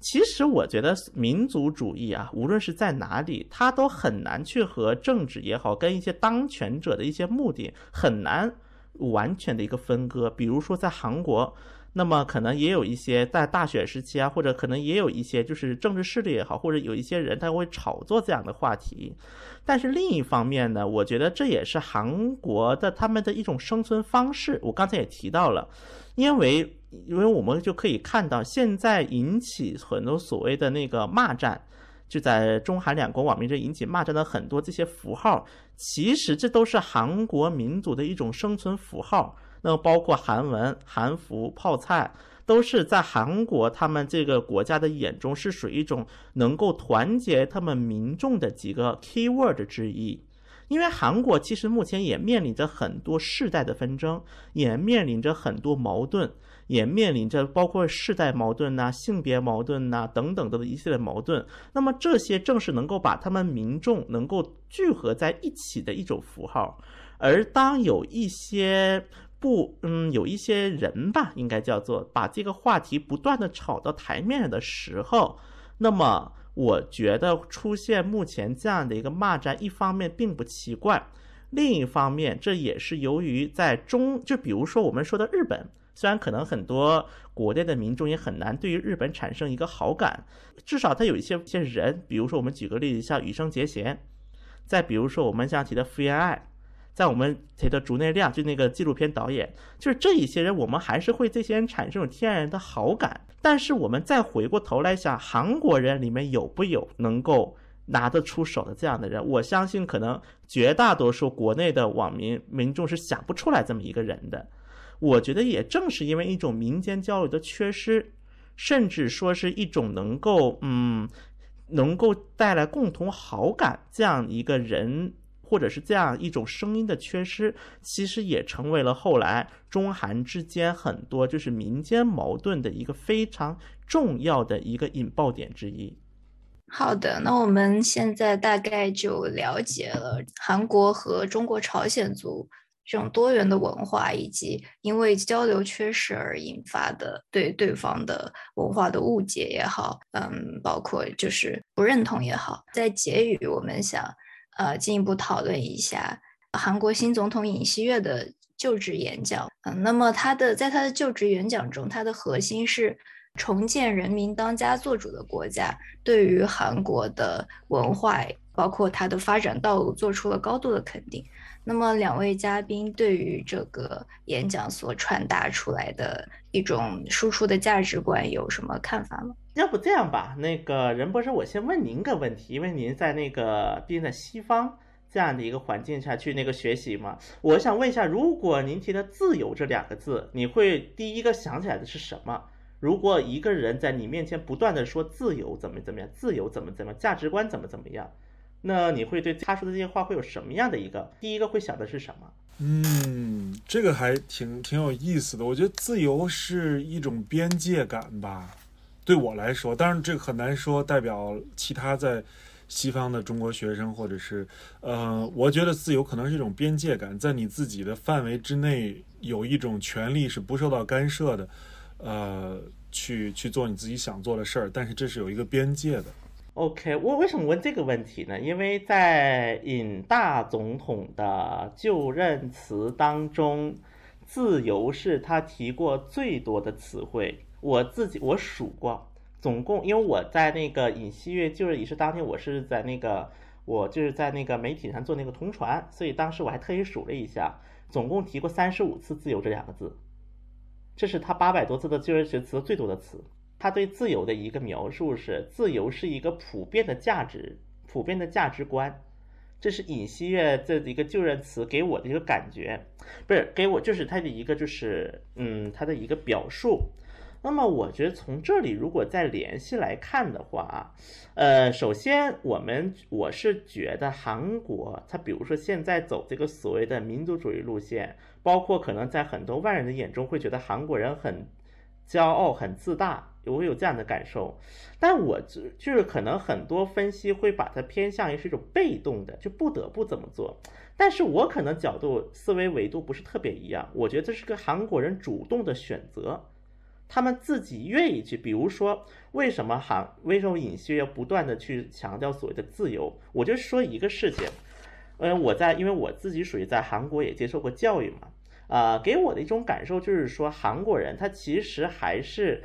其实我觉得民族主义啊，无论是在哪里，它都很难去和政治也好，跟一些当权者的一些目的很难完全的一个分割。比如说在韩国，那么可能也有一些在大选时期啊，或者可能也有一些就是政治势力也好，或者有一些人他会炒作这样的话题。但是另一方面呢，我觉得这也是韩国的他们的一种生存方式。我刚才也提到了，因为。因为我们就可以看到，现在引起很多所谓的那个骂战，就在中韩两国网民这引起骂战的很多这些符号，其实这都是韩国民族的一种生存符号。那么包括韩文、韩服、泡菜，都是在韩国他们这个国家的眼中是属于一种能够团结他们民众的几个 key word 之一。因为韩国其实目前也面临着很多世代的纷争，也面临着很多矛盾。也面临着包括世代矛盾呐、性别矛盾呐等等的一系列矛盾。那么这些正是能够把他们民众能够聚合在一起的一种符号。而当有一些不，嗯，有一些人吧，应该叫做把这个话题不断的炒到台面上的时候，那么我觉得出现目前这样的一个骂战，一方面并不奇怪，另一方面这也是由于在中，就比如说我们说的日本。虽然可能很多国内的民众也很难对于日本产生一个好感，至少他有一些些人，比如说我们举个例子，像羽生结弦，再比如说我们像提的福原爱，在我们提的竹内亮，就那个纪录片导演，就是这一些人，我们还是会这些人产生天然的好感。但是我们再回过头来想，韩国人里面有不有能够拿得出手的这样的人？我相信可能绝大多数国内的网民民众是想不出来这么一个人的。我觉得也正是因为一种民间交流的缺失，甚至说是一种能够嗯，能够带来共同好感这样一个人，或者是这样一种声音的缺失，其实也成为了后来中韩之间很多就是民间矛盾的一个非常重要的一个引爆点之一。好的，那我们现在大概就了解了韩国和中国朝鲜族。这种多元的文化，以及因为交流缺失而引发的对对方的文化的误解也好，嗯，包括就是不认同也好，在结语我们想呃进一步讨论一下韩国新总统尹锡悦的就职演讲。嗯，那么他的在他的就职演讲中，他的核心是重建人民当家作主的国家，对于韩国的文化包括它的发展道路做出了高度的肯定。那么，两位嘉宾对于这个演讲所传达出来的一种输出的价值观有什么看法吗？要不这样吧，那个任博士，我先问您个问题，因为您在那个毕竟在西方这样的一个环境下去那个学习嘛，我想问一下，如果您提的“自由”这两个字，你会第一个想起来的是什么？如果一个人在你面前不断的说自由怎么怎么样，自由怎么怎么，价值观怎么怎么样，那你会对他说的这些话会有什么样的一个？第一个会想的是什么？嗯，这个还挺挺有意思的。我觉得自由是一种边界感吧，对我来说，当然这很难说代表其他在西方的中国学生，或者是呃，我觉得自由可能是一种边界感，在你自己的范围之内有一种权利是不受到干涉的，呃，去去做你自己想做的事儿，但是这是有一个边界的。OK，我为什么问这个问题呢？因为在尹大总统的就任词当中，自由是他提过最多的词汇。我自己我数过，总共因为我在那个尹锡悦就任仪式当天，我是在那个我就是在那个媒体上做那个同传，所以当时我还特意数了一下，总共提过三十五次“自由”这两个字，这是他八百多次的就任学词最多的词。他对自由的一个描述是：自由是一个普遍的价值，普遍的价值观。这是尹锡悦这一个就任词给我的一个感觉，不是给我，就是他的一个就是嗯，他的一个表述。那么我觉得从这里如果再联系来看的话，呃，首先我们我是觉得韩国，他比如说现在走这个所谓的民族主义路线，包括可能在很多外人的眼中会觉得韩国人很骄傲、很自大。我会有这样的感受，但我就就是可能很多分析会把它偏向于是一种被动的，就不得不怎么做。但是我可能角度思维维度不是特别一样，我觉得这是个韩国人主动的选择，他们自己愿意去。比如说，为什么韩为什么尹锡悦要不断的去强调所谓的自由？我就说一个事情，嗯，我在因为我自己属于在韩国也接受过教育嘛，啊，给我的一种感受就是说，韩国人他其实还是。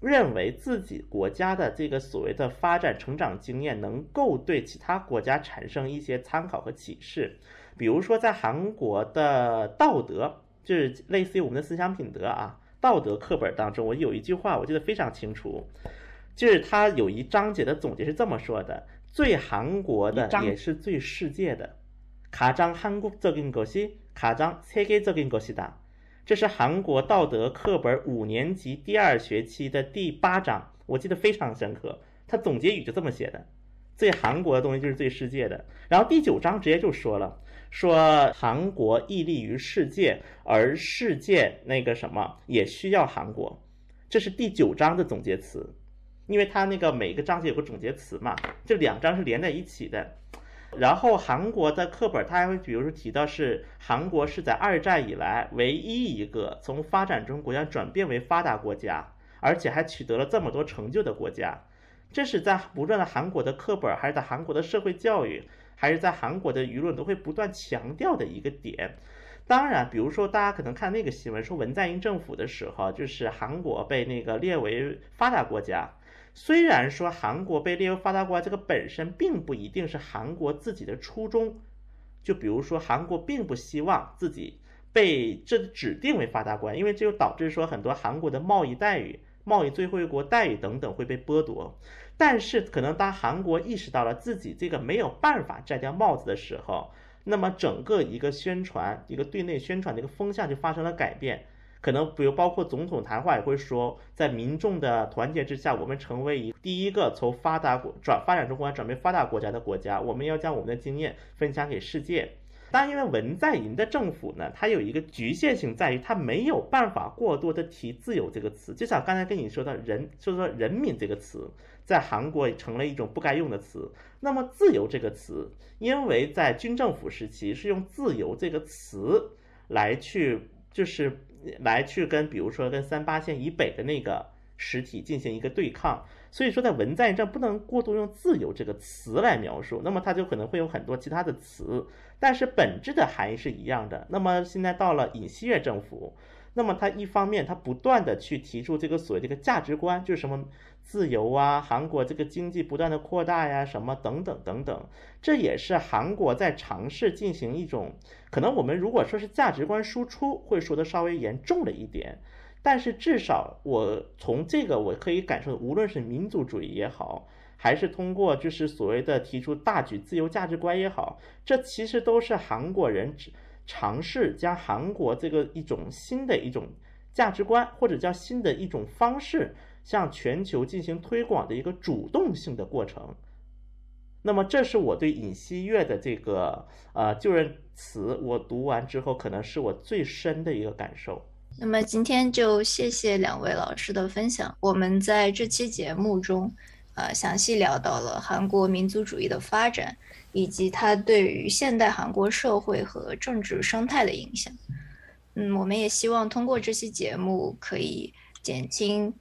认为自己国家的这个所谓的发展成长经验能够对其他国家产生一些参考和启示，比如说在韩国的道德，就是类似于我们的思想品德啊，道德课本当中，我有一句话我记得非常清楚，就是他有一章节的总结是这么说的：最韩国的也是最世界的，가장한국적인것이가장세계적인것이다。 这是韩国道德课本五年级第二学期的第八章，我记得非常深刻。他总结语就这么写的：最韩国的东西就是最世界的。然后第九章直接就说了，说韩国屹立于世界，而世界那个什么也需要韩国。这是第九章的总结词，因为它那个每个章节有个总结词嘛，这两章是连在一起的。然后韩国的课本，他还会比如说提到是韩国是在二战以来唯一一个从发展中国家转变为发达国家，而且还取得了这么多成就的国家。这是在不断的韩国的课本，还是在韩国的社会教育，还是在韩国的舆论都会不断强调的一个点。当然，比如说大家可能看那个新闻，说文在寅政府的时候，就是韩国被那个列为发达国家。虽然说韩国被列为发达国家，这个本身并不一定是韩国自己的初衷。就比如说，韩国并不希望自己被这指定为发达国家，因为这就导致说很多韩国的贸易待遇、贸易最惠国待遇等等会被剥夺。但是，可能当韩国意识到了自己这个没有办法摘掉帽子的时候，那么整个一个宣传、一个对内宣传的一个风向就发生了改变。可能比如包括总统谈话也会说，在民众的团结之下，我们成为一第一个从发达国转发展中国家转为发达国家的国家。我们要将我们的经验分享给世界。但因为文在寅的政府呢，它有一个局限性在于，它没有办法过多的提“自由”这个词。就像刚才跟你说的“人”，就是说“人民”这个词，在韩国成了一种不该用的词。那么“自由”这个词，因为在军政府时期是用“自由”这个词来去就是。来去跟，比如说跟三八线以北的那个实体进行一个对抗，所以说在文在寅这不能过度用“自由”这个词来描述，那么它就可能会有很多其他的词，但是本质的含义是一样的。那么现在到了尹锡悦政府。那么他一方面，他不断的去提出这个所谓这个价值观，就是什么自由啊，韩国这个经济不断的扩大呀，什么等等等等，这也是韩国在尝试进行一种，可能我们如果说是价值观输出，会说的稍微严重了一点，但是至少我从这个我可以感受，无论是民族主义也好，还是通过就是所谓的提出大举自由价值观也好，这其实都是韩国人。尝试将韩国这个一种新的一种价值观，或者叫新的一种方式，向全球进行推广的一个主动性的过程。那么，这是我对尹锡悦的这个呃就任词，我读完之后，可能是我最深的一个感受。那么今天就谢谢两位老师的分享。我们在这期节目中，呃，详细聊到了韩国民族主义的发展，以及它对于现代韩国社会和政治生态的影响。嗯，我们也希望通过这期节目，可以减轻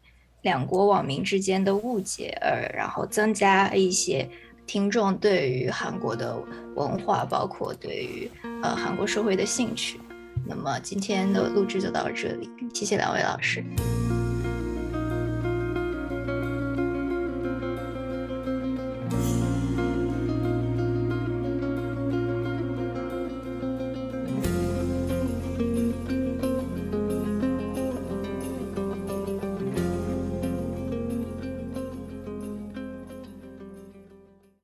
两国网民之间的误解，呃，然后增加一些。听众对于韩国的文化，包括对于呃韩国社会的兴趣，那么今天的录制就到这里，谢谢两位老师。